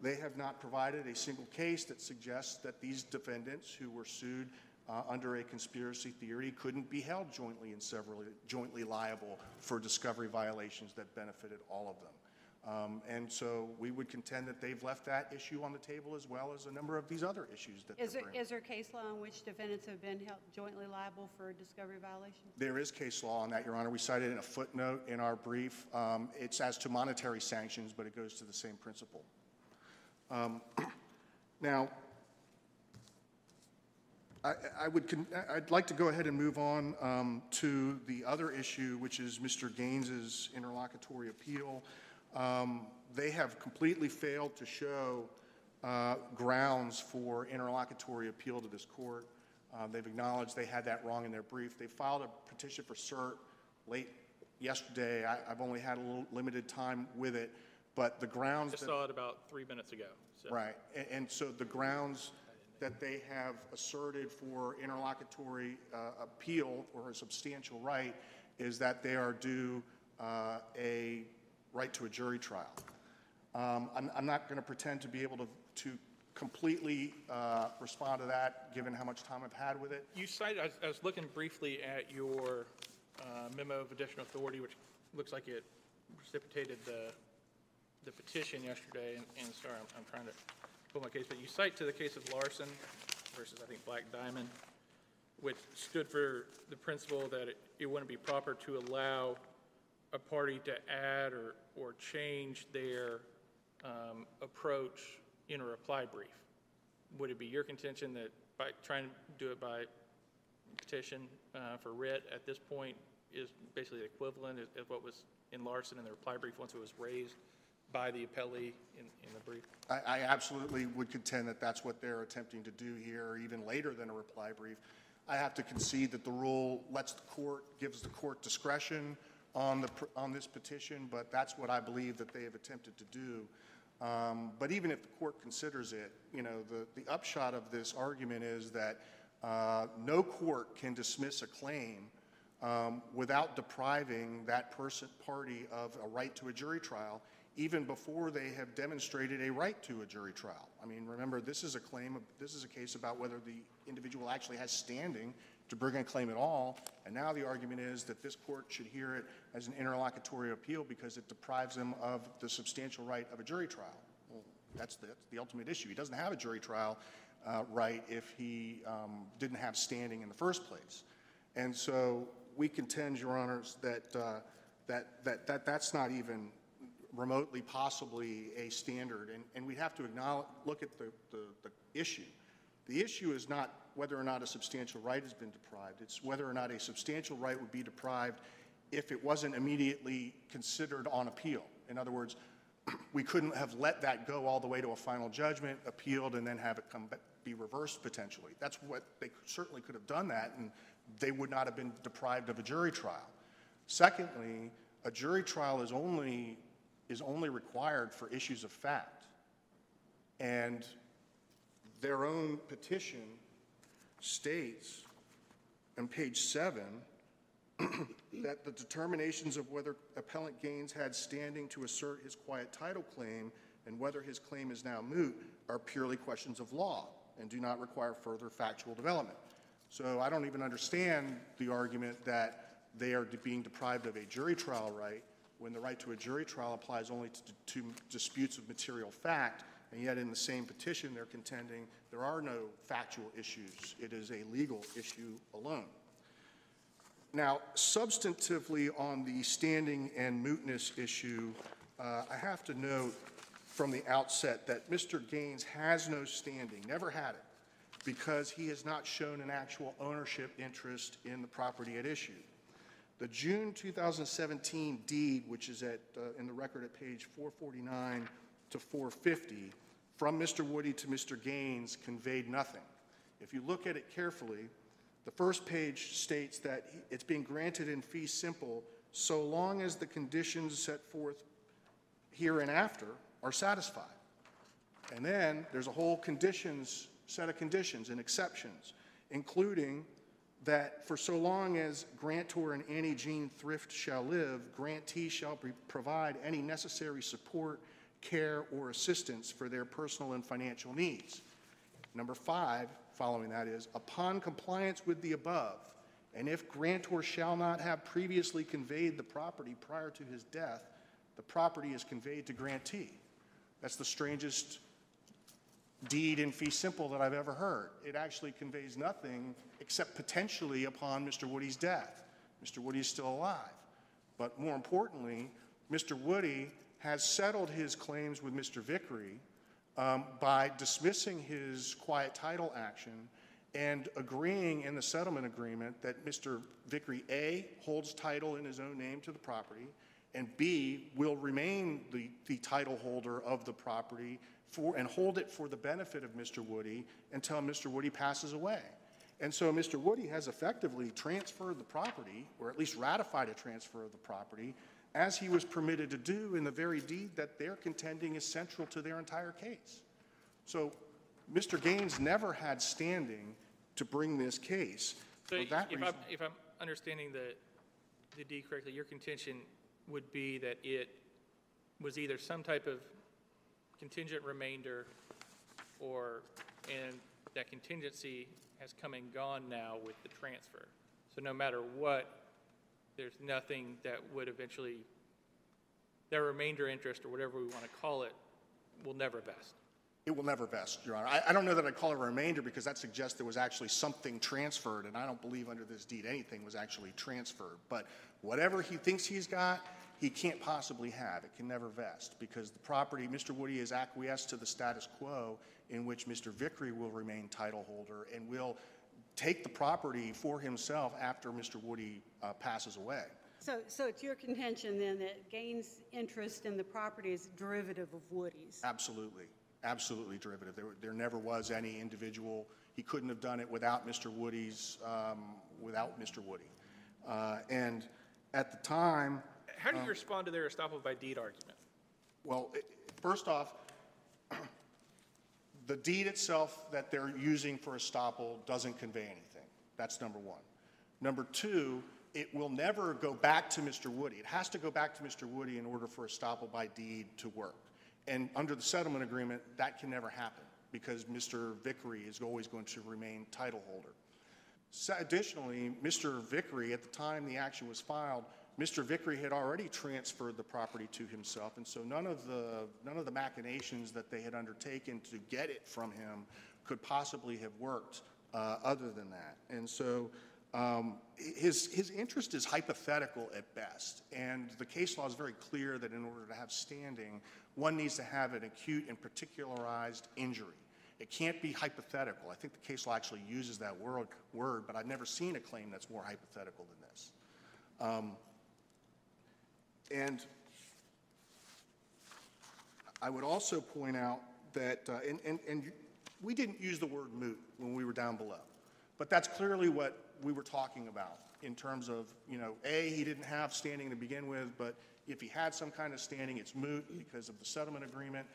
they have not provided a single case that suggests that these defendants who were sued uh, under a conspiracy theory couldn't be held jointly and severally, jointly liable for discovery violations that benefited all of them. Um, And so we would contend that they've left that issue on the table as well as a number of these other issues that Is there, bringing. is there case law in which defendants have been held jointly liable for discovery violations? There is case law on that, Your Honor. We cited in a footnote in our brief. Um, It's as to monetary sanctions, but it goes to the same principle. Um, Now, I I would, con- I- I'd like to go ahead and move on um, to the other issue, which is Mr. Gaines's interlocutory appeal. Um, They have completely failed to show uh, grounds for interlocutory appeal to this court. Uh, They've acknowledged they had that wrong in their brief. They filed a petition for cert late yesterday. I- I've only had a little limited time with it, but the grounds Just that... saw it about three minutes ago, so. Right, A- and so the grounds that they have asserted for interlocutory uh, appeal or a substantial right is that they are due uh, a right to a jury trial. Um, I'm, I'm not going to pretend to be able to, to completely uh, respond to that, given how much time I've had with it. You cited, I was, I was looking briefly at your uh, memo of additional authority, which looks like it precipitated the, the petition yesterday, and, and sorry, I'm, I'm trying to case, but you cite to the case of Larsen versus, I think, Black Diamond, which stood for the principle that it, it wouldn't be proper to allow a party to add or, or change their um, approach in a reply brief. Would it be your contention that by trying to do it by petition uh, for writ at this point is basically the equivalent of what was in Larsen in the reply brief once it was raised by the appellee in, in the brief? I, I absolutely would contend that that's what they're attempting to do here, even later than a reply brief. I have to concede that the rule lets the court, gives the court discretion on the, on this petition, but that's what I believe that they have attempted to do. Um, But even if the court considers it, you know, the, the upshot of this argument is that uh, no court can dismiss a claim um, without depriving that person, party of a right to a jury trial, even before they have demonstrated a right to a jury trial. I mean, remember, this is a claim, this is a case about whether the individual actually has standing to bring a claim at all, and now the argument is that this court should hear it as an interlocutory appeal because it deprives them of the substantial right of a jury trial. Well, that's the, the ultimate issue. He doesn't have a jury trial uh, right if he um, didn't have standing in the first place. And so we contend, Your Honors, that, uh, that, that, that that's not even remotely possibly a standard. And, and we have to acknowledge, look at the, the, the issue. The issue is not whether or not a substantial right has been deprived. It's whether or not a substantial right would be deprived if it wasn't immediately considered on appeal. In other words, we couldn't have let that go all the way to a final judgment, appealed, and then have it come, be reversed potentially. That's what, they certainly could have done that, and they would not have been deprived of a jury trial. Secondly, a jury trial is only, is only required for issues of fact. And their own petition states on page seven that the determinations of whether appellant Gaines had standing to assert his quiet title claim and whether his claim is now moot are purely questions of law and do not require further factual development. So I don't even understand the argument that they are being deprived of a jury trial right when the right to a jury trial applies only to, to disputes of material fact, and yet in the same petition, they're contending there are no factual issues. It is a legal issue alone. Now, substantively on the standing and mootness issue, uh, I have to note from the outset that Mr. Gaines has no standing, never had it, because he has not shown an actual ownership interest in the property at issue. The June 2017 deed, which is at, uh, in the record at page 449 to 450, from Mr. Woody to Mr. Gaines conveyed nothing. If you look at it carefully, the first page states that it's being granted in fee simple so long as the conditions set forth hereinafter are satisfied. And then there's a whole conditions, set of conditions and exceptions, including that for so long as grantor and Annie Jean Thrift shall live, grantee shall provide any necessary support, care, or assistance for their personal and financial needs. Number five, following that is, upon compliance with the above, and if grantor shall not have previously conveyed the property prior to his death, the property is conveyed to grantee. That's the strangest deed in fee simple that I've ever heard. It actually conveys nothing except potentially upon Mr. Woody's death. Mr. Woody is still alive. But more importantly, Mr. Woody has settled his claims with Mr. Vickery um, by dismissing his quiet title action and agreeing in the settlement agreement that Mr. Vickery, A, holds title in his own name to the property, and B, will remain the, the title holder of the property for, and hold it for the benefit of Mr. Woody until Mr. Woody passes away. And so Mr. Woody has effectively transferred the property, or at least ratified a transfer of the property, as he was permitted to do in the very deed that they're contending is central to their entire case. So Mr. Gaines never had standing to bring this case. So For that if reason, I'm, if I'm understanding the, the deed correctly, your contention would be that it was either some type of contingent remainder or, and that contingency has come and gone now with the transfer. So no matter what, there's nothing that would eventually, their remainder interest or whatever we want to call it will never vest. It will never vest, Your Honor. I, I don't know that I'd call it a remainder because that suggests there was actually something transferred, and I don't believe under this deed anything was actually transferred. But whatever he thinks he's got, he can't possibly have. It can never vest because the property, Mr. Woody has acquiesced to the status quo in which Mr. Vickery will remain title holder and will take the property for himself after Mr. Woody uh, passes away. So, so it's your contention then that Gaines' interest in the property is derivative of Woody's? Absolutely, absolutely derivative. There, there never was any individual, he couldn't have done it without Mr. Woody's, um, without Mr. Woody. Uh, And at the time, How do you um, respond to their estoppel by deed argument? well, it- first off, the deed itself that they're using for estoppel doesn't convey anything. That's number one. Number two, it will never go back to Mr. Woody. It has to go back to Mr. Woody in order for estoppel by deed to work. And under the settlement agreement, that can never happen because Mr. Vickery is always going to remain title holder. So Additionally, Mr. Vickery, at the time the action was filed, Mr. Vickery had already transferred the property to himself, and so none of the, none of the machinations that they had undertaken to get it from him could possibly have worked uh, other than that. And so um, his, his interest is hypothetical at best, and the case law is very clear that in order to have standing, one needs to have an acute and particularized injury. It can't be hypothetical. I think the case law actually uses that word, word, but I've never seen a claim that's more hypothetical than this. Um, And I would also point out that, uh, and, and, and we didn't use the word moot when we were down below, but that's clearly what we were talking about in terms of, you know, A, he didn't have standing to begin with, but if he had some kind of standing, it's moot because of the settlement agreement.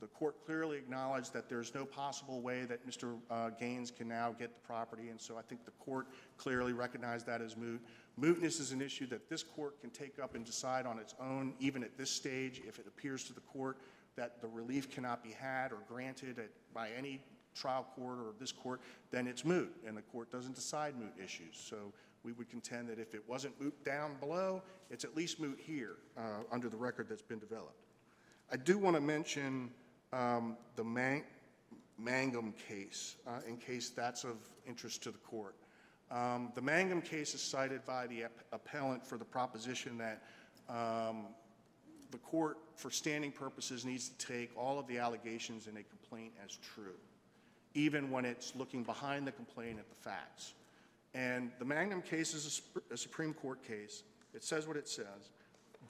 The court clearly acknowledged that there's no possible way that Mr. uh, Gaines can now get the property, and so I think the court clearly recognized that as moot. Mootness is an issue that this court can take up and decide on its own, even at this stage, if it appears to the court that the relief cannot be had or granted at- by any trial court or this court, then it's moot, and the court doesn't decide moot issues. So we would contend that if it wasn't moot down below, it's at least moot here, uh, under the record that's been developed. I do want to mention um, the Man- Mangum case, uh, in case that's of interest to the court. Um, The Mangum case is cited by the ap- appellant for the proposition that um, the court, for standing purposes, needs to take all of the allegations in a complaint as true, even when it's looking behind the complaint at the facts. And the Magnum case is a a Supreme Court case. It says what it says,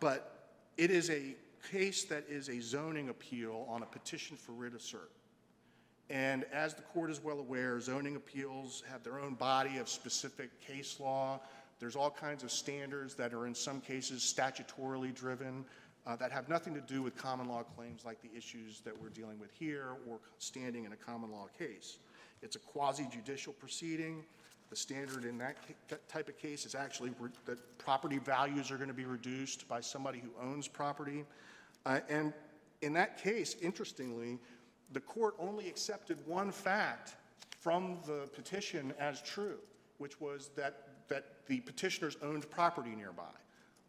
but it is a case that is a zoning appeal on a petition for writ of cert. And as the court is well aware, zoning appeals have their own body of specific case law. There's all kinds of standards that are in some cases statutorily driven uh, that have nothing to do with common law claims like the issues that we're dealing with here or standing in a common law case. It's a quasi judicial proceeding. The standard in that type of case is actually that property values are going to be reduced by somebody who owns property. Uh, And in that case, interestingly, the court only accepted one fact from the petition as true, which was that, that the petitioners owned property nearby.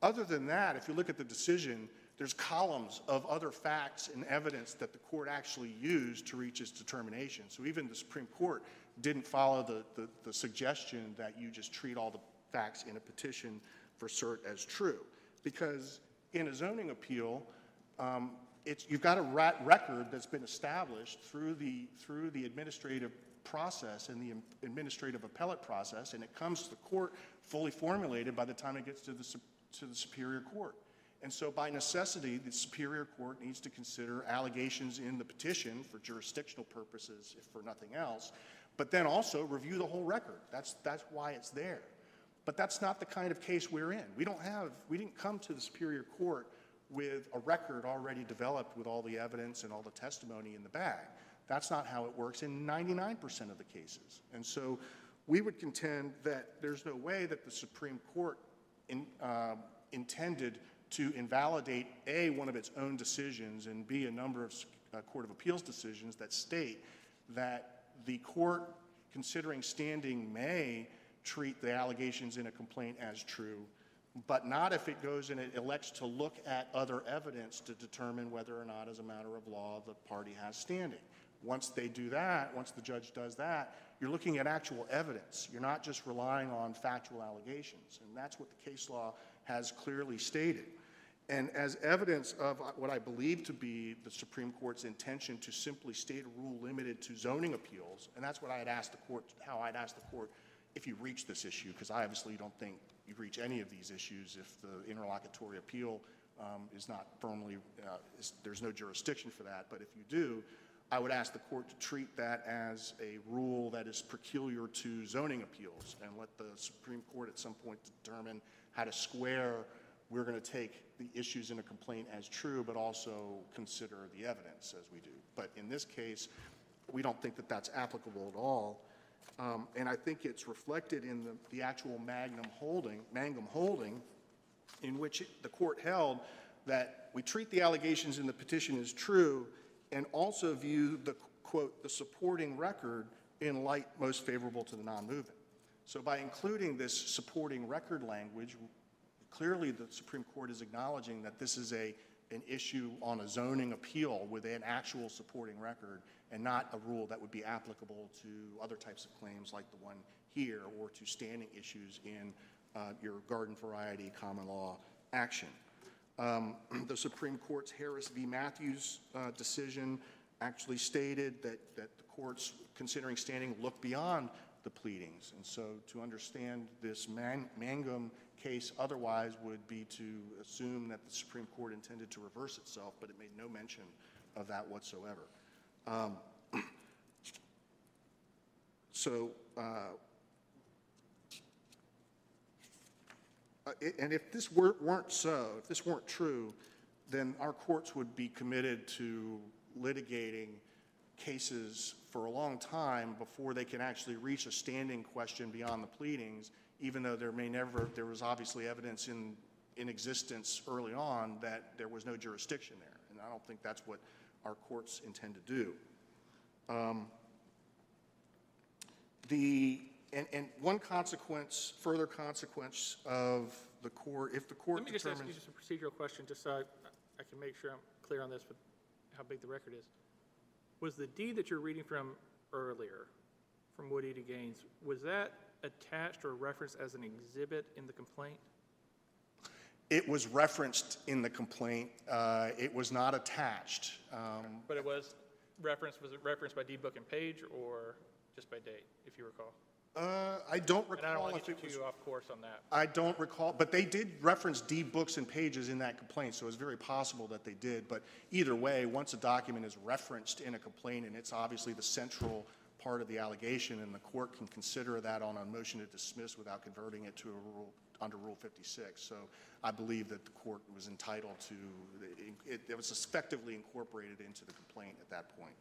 Other than that, if you look at the decision, there's columns of other facts and evidence that the court actually used to reach its determination. So even the Supreme Court didn't follow the, the, the suggestion that you just treat all the facts in a petition for cert as true. Because in a zoning appeal, um, you've got a record that's been established through the, through the administrative process and the administrative appellate process, and it comes to the court fully formulated by the time it gets to the, to the Superior Court. And so by necessity, the Superior Court needs to consider allegations in the petition for jurisdictional purposes, if for nothing else, but then also review the whole record. That's, that's why it's there. But that's not the kind of case we're in. We don't have, we didn't come to the Superior Court with a record already developed with all the evidence and all the testimony in the bag. That's not how it works in 99% of the cases. And so we would contend that there's no way that the Supreme Court in, uh, intended to invalidate, A, one of its own decisions, and B, a number of uh, Court of Appeals decisions that state that the court, considering standing, may treat the allegations in a complaint as true, but not if it goes and it elects to look at other evidence to determine whether or not, as a matter of law, the party has standing. Once they do that, once the judge does that, you're looking at actual evidence. You're not just relying on factual allegations. And that's what the case law has clearly stated. And as evidence of what I believe to be the Supreme Court's intention to simply state a rule limited to zoning appeals, and that's what I had asked the court, how I'd asked the court if you reach this issue, because I obviously don't think you reach any of these issues if the interlocutory appeal um, is not firmly, uh, is, there's no jurisdiction for that. But if you do, I would ask the court to treat that as a rule that is peculiar to zoning appeals and let the Supreme Court at some point determine how to square, we're going to take the issues in a complaint as true, but also consider the evidence as we do. But in this case, we don't think that that's applicable at all. Um, and I think it's reflected in the, the actual Magnum holding, Mangum holding, in which it- the court held that we treat the allegations in the petition as true and also view the, quote, the supporting record in light most favorable to the non-movant. So by including this supporting record language, clearly the Supreme Court is acknowledging that this is a, an issue on a zoning appeal with an actual supporting record and not a rule that would be applicable to other types of claims like the one here or to standing issues in uh, your garden variety common law action. Um, The Supreme Court's Harris v. Matthews uh, decision actually stated that, that the courts, considering standing, look beyond the pleadings. And so to understand this Man- Mangum case otherwise would be to assume that the Supreme Court intended to reverse itself, but it made no mention of that whatsoever. Um, So, uh, Uh, And if this were- weren't so, if this weren't true, then our courts would be committed to litigating cases for a long time before they can actually reach a standing question beyond the pleadings, even though there may never, there was obviously evidence in, in existence early on that there was no jurisdiction there. And I don't think that's what our courts intend to do. Um, The, and, and one consequence, further consequence of the court, if the court Let me just ask you just a procedural question, just so I, I can make sure I'm clear on this with how big the record is. Was the deed that you're reading from earlier, from Woody to Gaines, was that attached or referenced as an exhibit in the complaint? It was referenced in the complaint. Uh, It was not attached. Um, But it was referenced, was it referenced by deed book and page or just by date, if you recall? uh, I don't And I don't recall want to if get it you was, too off course on that. I don't recall, but they did reference deed books and pages in that complaint, so it's very possible that they did. But either way, once a document is referenced in a complaint, and it's obviously the central part of the allegation, and the court can consider that on a motion to dismiss without converting it to a rule, under Rule 56. So I believe that the court was entitled to, it, it was effectively incorporated into the complaint at that point.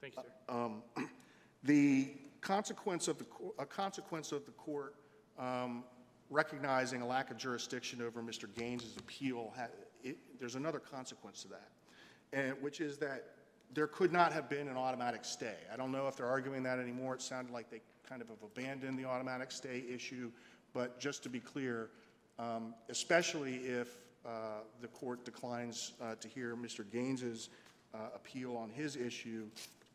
Thank you, sir. The consequence of the, a consequence of the court um, recognizing a lack of jurisdiction over Mr. Gaines's appeal, it- there's another consequence to that, and, which is that there could not have been an automatic stay. I don't know if they're arguing that anymore. It sounded like they kind of have abandoned the automatic stay issue, but just to be clear, um, especially if uh, the court declines uh, to hear Mr. Gaines's uh, appeal on his issue,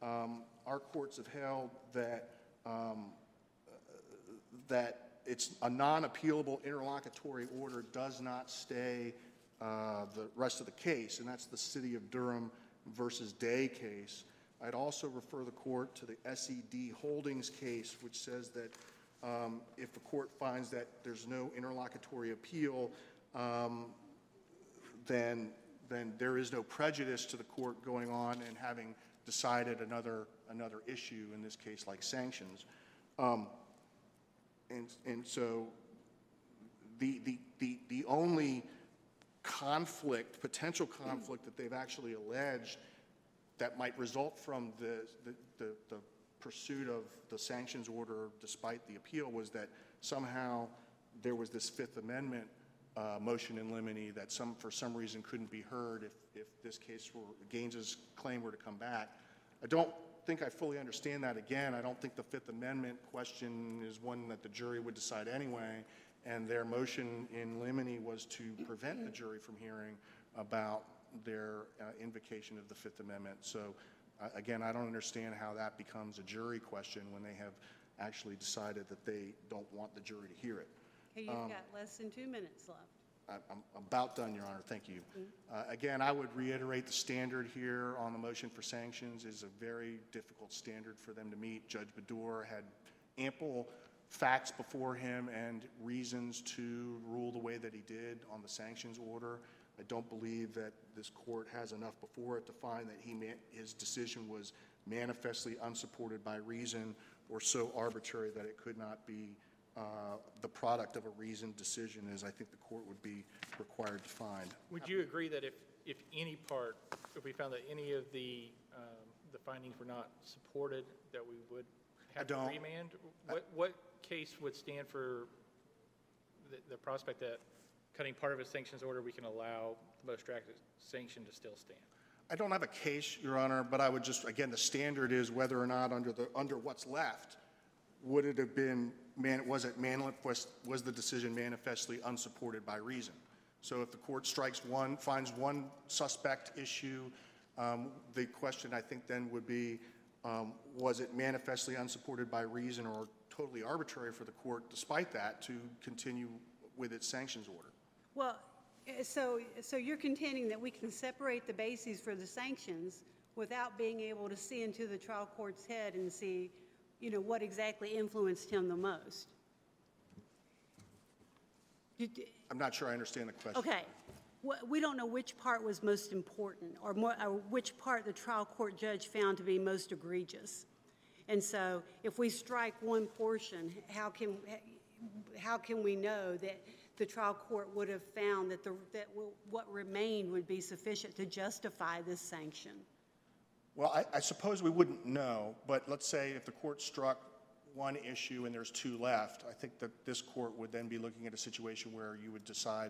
um, our courts have held that, um, that it's a non-appealable interlocutory order does not stay uh, the rest of the case, and that's the City of Durham versus Day case. I'd also refer the court to the SED Holdings case, which says that um, if the court finds that there's no interlocutory appeal, um, then, then there is no prejudice to the court going on and having decided another, another issue, in this case like sanctions. Um, And, and so the, the, the, the only conflict, potential conflict that they've actually alleged that might result from the, the, the, the pursuit of the sanctions order despite the appeal was that somehow there was this Fifth Amendment uh, motion in limine that some, for some reason couldn't be heard if, if this case were, Gaines's claim were to come back. I don't think I fully understand that. Again, I don't think the Fifth Amendment question is one that the jury would decide anyway, and their motion in limine was to prevent the jury from hearing about their uh, invocation of the Fifth Amendment. So, uh, again, I don't understand how that becomes a jury question when they have actually decided that they don't want the jury to hear it. Okay, you've got less than two minutes left. I- I'm about done, Your Honor, thank you. Uh, Again, I would reiterate the standard here on the motion for sanctions is a very difficult standard for them to meet. Judge Baddour had ample facts before him and reasons to rule the way that he did on the sanctions order. I don't believe that this court has enough before it to find that he, his decision was manifestly unsupported by reason or so arbitrary that it could not be uh, the product of a reasoned decision, as I think the court would be required to find. Would you agree that if, if any part, if we found that any of the, um, the findings were not supported, that we would have to don't. remand? What, what case would stand for the, the prospect that cutting part of a sanctions order, we can allow the most drastic sanction to still stand? I don't have a case, Your Honor, but I would just, again, the standard is whether or not under the, under what's left, would it have been, man, was it manif, was, was the decision manifestly unsupported by reason? So if the court strikes one, finds one suspect issue, um, the question I think then would be, um, was it manifestly unsupported by reason or totally arbitrary for the court, despite that, to continue with its sanctions order? Well, eh, so, so you're contending that we can separate the bases for the sanctions without being able to see into the trial court's head and see, you know, what exactly influenced him the most? I'm not sure I understand the question. Okay, we don't know which part was most important, or more, or which part the trial court judge found to be most egregious. And so, if we strike one portion, how can, how can we know that the trial court would have found that the, that what remained would be sufficient to justify this sanction? Well, I, I suppose we wouldn't know, but let's say if the court struck one issue and there's two left, I think that this court would then be looking at a situation where you would decide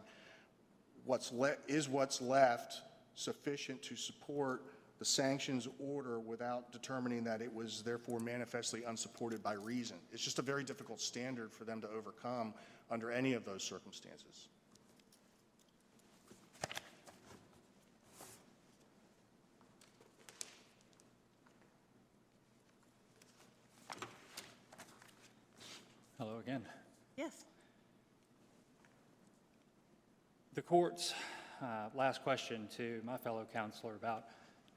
what's le, is what's left sufficient to support the sanctions order without determining that it was therefore manifestly unsupported by reason. It's just a very difficult standard for them to overcome under any of those circumstances. Hello again. Yes, The court's uh, last question to my fellow counselor about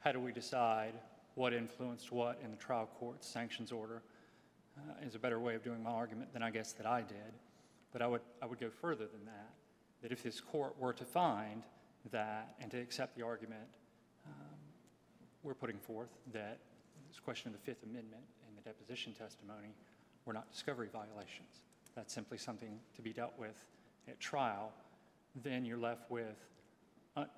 how do we decide what influenced what in the trial court's sanctions order uh, is a better way of doing my argument than I guess that I did. But I would, I would go further than that, that if this court were to find that, and to accept the argument um, we're putting forth, that this question of the Fifth Amendment and the deposition testimony were not discovery violations, that's simply something to be dealt with at trial, then you're left with uns-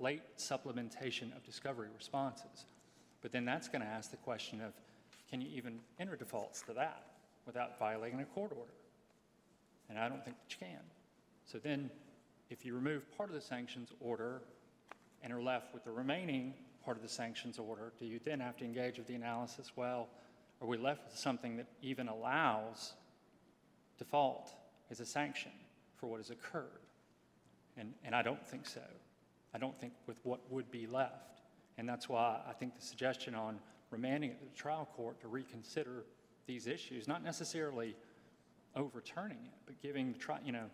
late supplementation of discovery responses. But then that's going to ask the question of, can you even enter defaults to that without violating a court order? And I don't think that you can. So then, if you remove part of the sanctions order and are left with the remaining part of the sanctions order, do you then have to engage with the analysis, well, are we left with something that even allows default as a sanction for what has occurred? And, and I don't think so. I don't think with what would be left. And that's why I think the suggestion on remanding it to the trial court to reconsider these issues, not necessarily overturning it, but giving the trial, you know,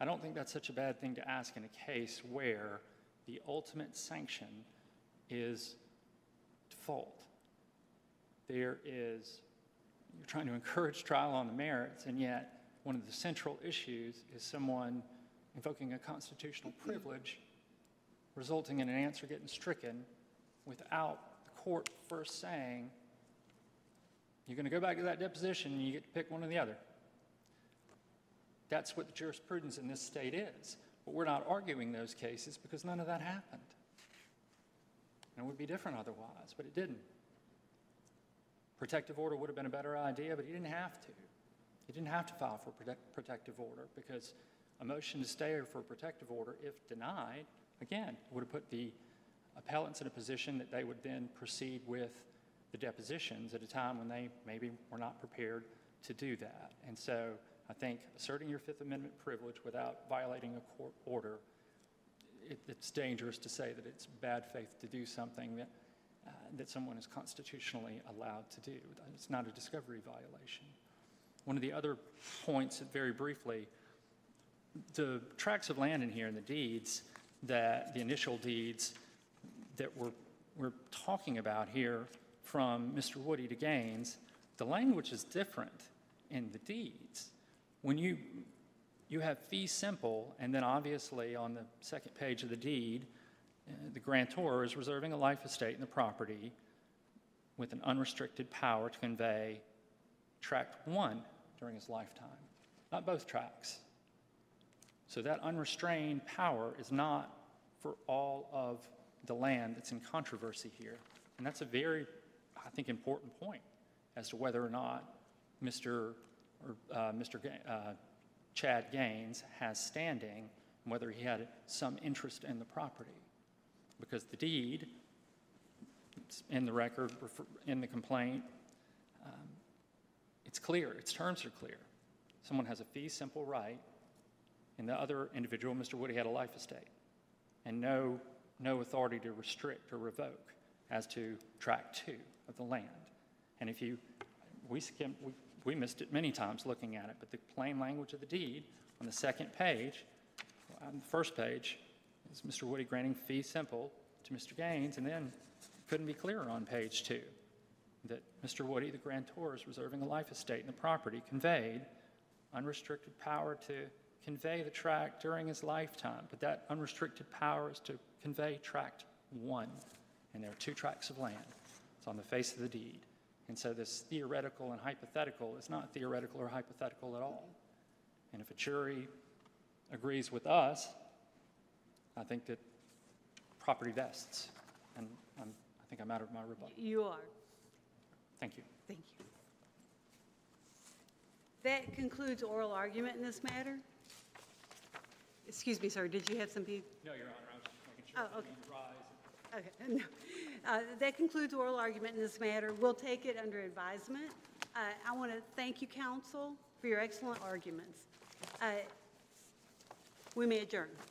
I don't think that's such a bad thing to ask in a case where the ultimate sanction is default. There is, you're trying to encourage trial on the merits, and yet one of the central issues is someone invoking a constitutional privilege, resulting in an answer getting stricken without the court first saying, you're going to go back to that deposition and you get to pick one or the other. That's what the jurisprudence in this state is. But we're not arguing those cases because none of that happened. And it would be different otherwise, but it didn't. Protective order would have been a better idea, but he didn't have to. You didn't have to file for protect- protective order because a motion to stay or for a protective order, if denied, again, would have put the appellants in a position that they would then proceed with the depositions at a time when they maybe were not prepared to do that. And so I think asserting your Fifth Amendment privilege without violating a court order, it, it's dangerous to say that it's bad faith to do something that, uh, that someone is constitutionally allowed to do. It's not a discovery violation. One of the other points, very briefly, the tracts of land in here and the deeds that, the initial deeds that we're, we're talking about here from Mr. Woody to Gaines, the language is different in the deeds. When you, you have fee simple, and then obviously on the second page of the deed, uh, the grantor is reserving a life estate in the property with an unrestricted power to convey tract one during his lifetime, not both tracts. So that unrestrained power is not for all of the land that's in controversy here. And that's a very, I think, important point as to whether or not Mr. or uh, Mr. Uh, Chad Gaines has standing, and whether he had some interest in the property. Because the deed, in the record, in the complaint, it's clear, its terms are clear. Someone has a fee simple right, and the other individual, Mr. Woody, had a life estate, and no, no authority to restrict or revoke as to tract two of the land. And if you, we skimmed, we, we missed it many times looking at it, but the plain language of the deed on the second page, on the first page, is Mr. Woody granting fee simple to Mr. Gaines, and then couldn't be clearer on page two, that Mr. Woody, the grantor, is reserving a life estate in the property conveyed unrestricted power to convey the tract during his lifetime, but that unrestricted power is to convey tract one, and there are two tracts of land. It's on the face of the deed. And so this theoretical and hypothetical is not theoretical or hypothetical at all. And if a jury agrees with us, I think that property vests. And I'm, I think I'm out of my rebuttal. You are. Thank you. Thank you. That concludes oral argument in this matter. Excuse me, sir, did you have some people? No, Your Honor, I was just making sure Oh, okay. you rise. Okay, no. Uh, That concludes oral argument in this matter. We'll take it under advisement. Uh, I want to thank you, counsel, for your excellent arguments. Uh, We may adjourn.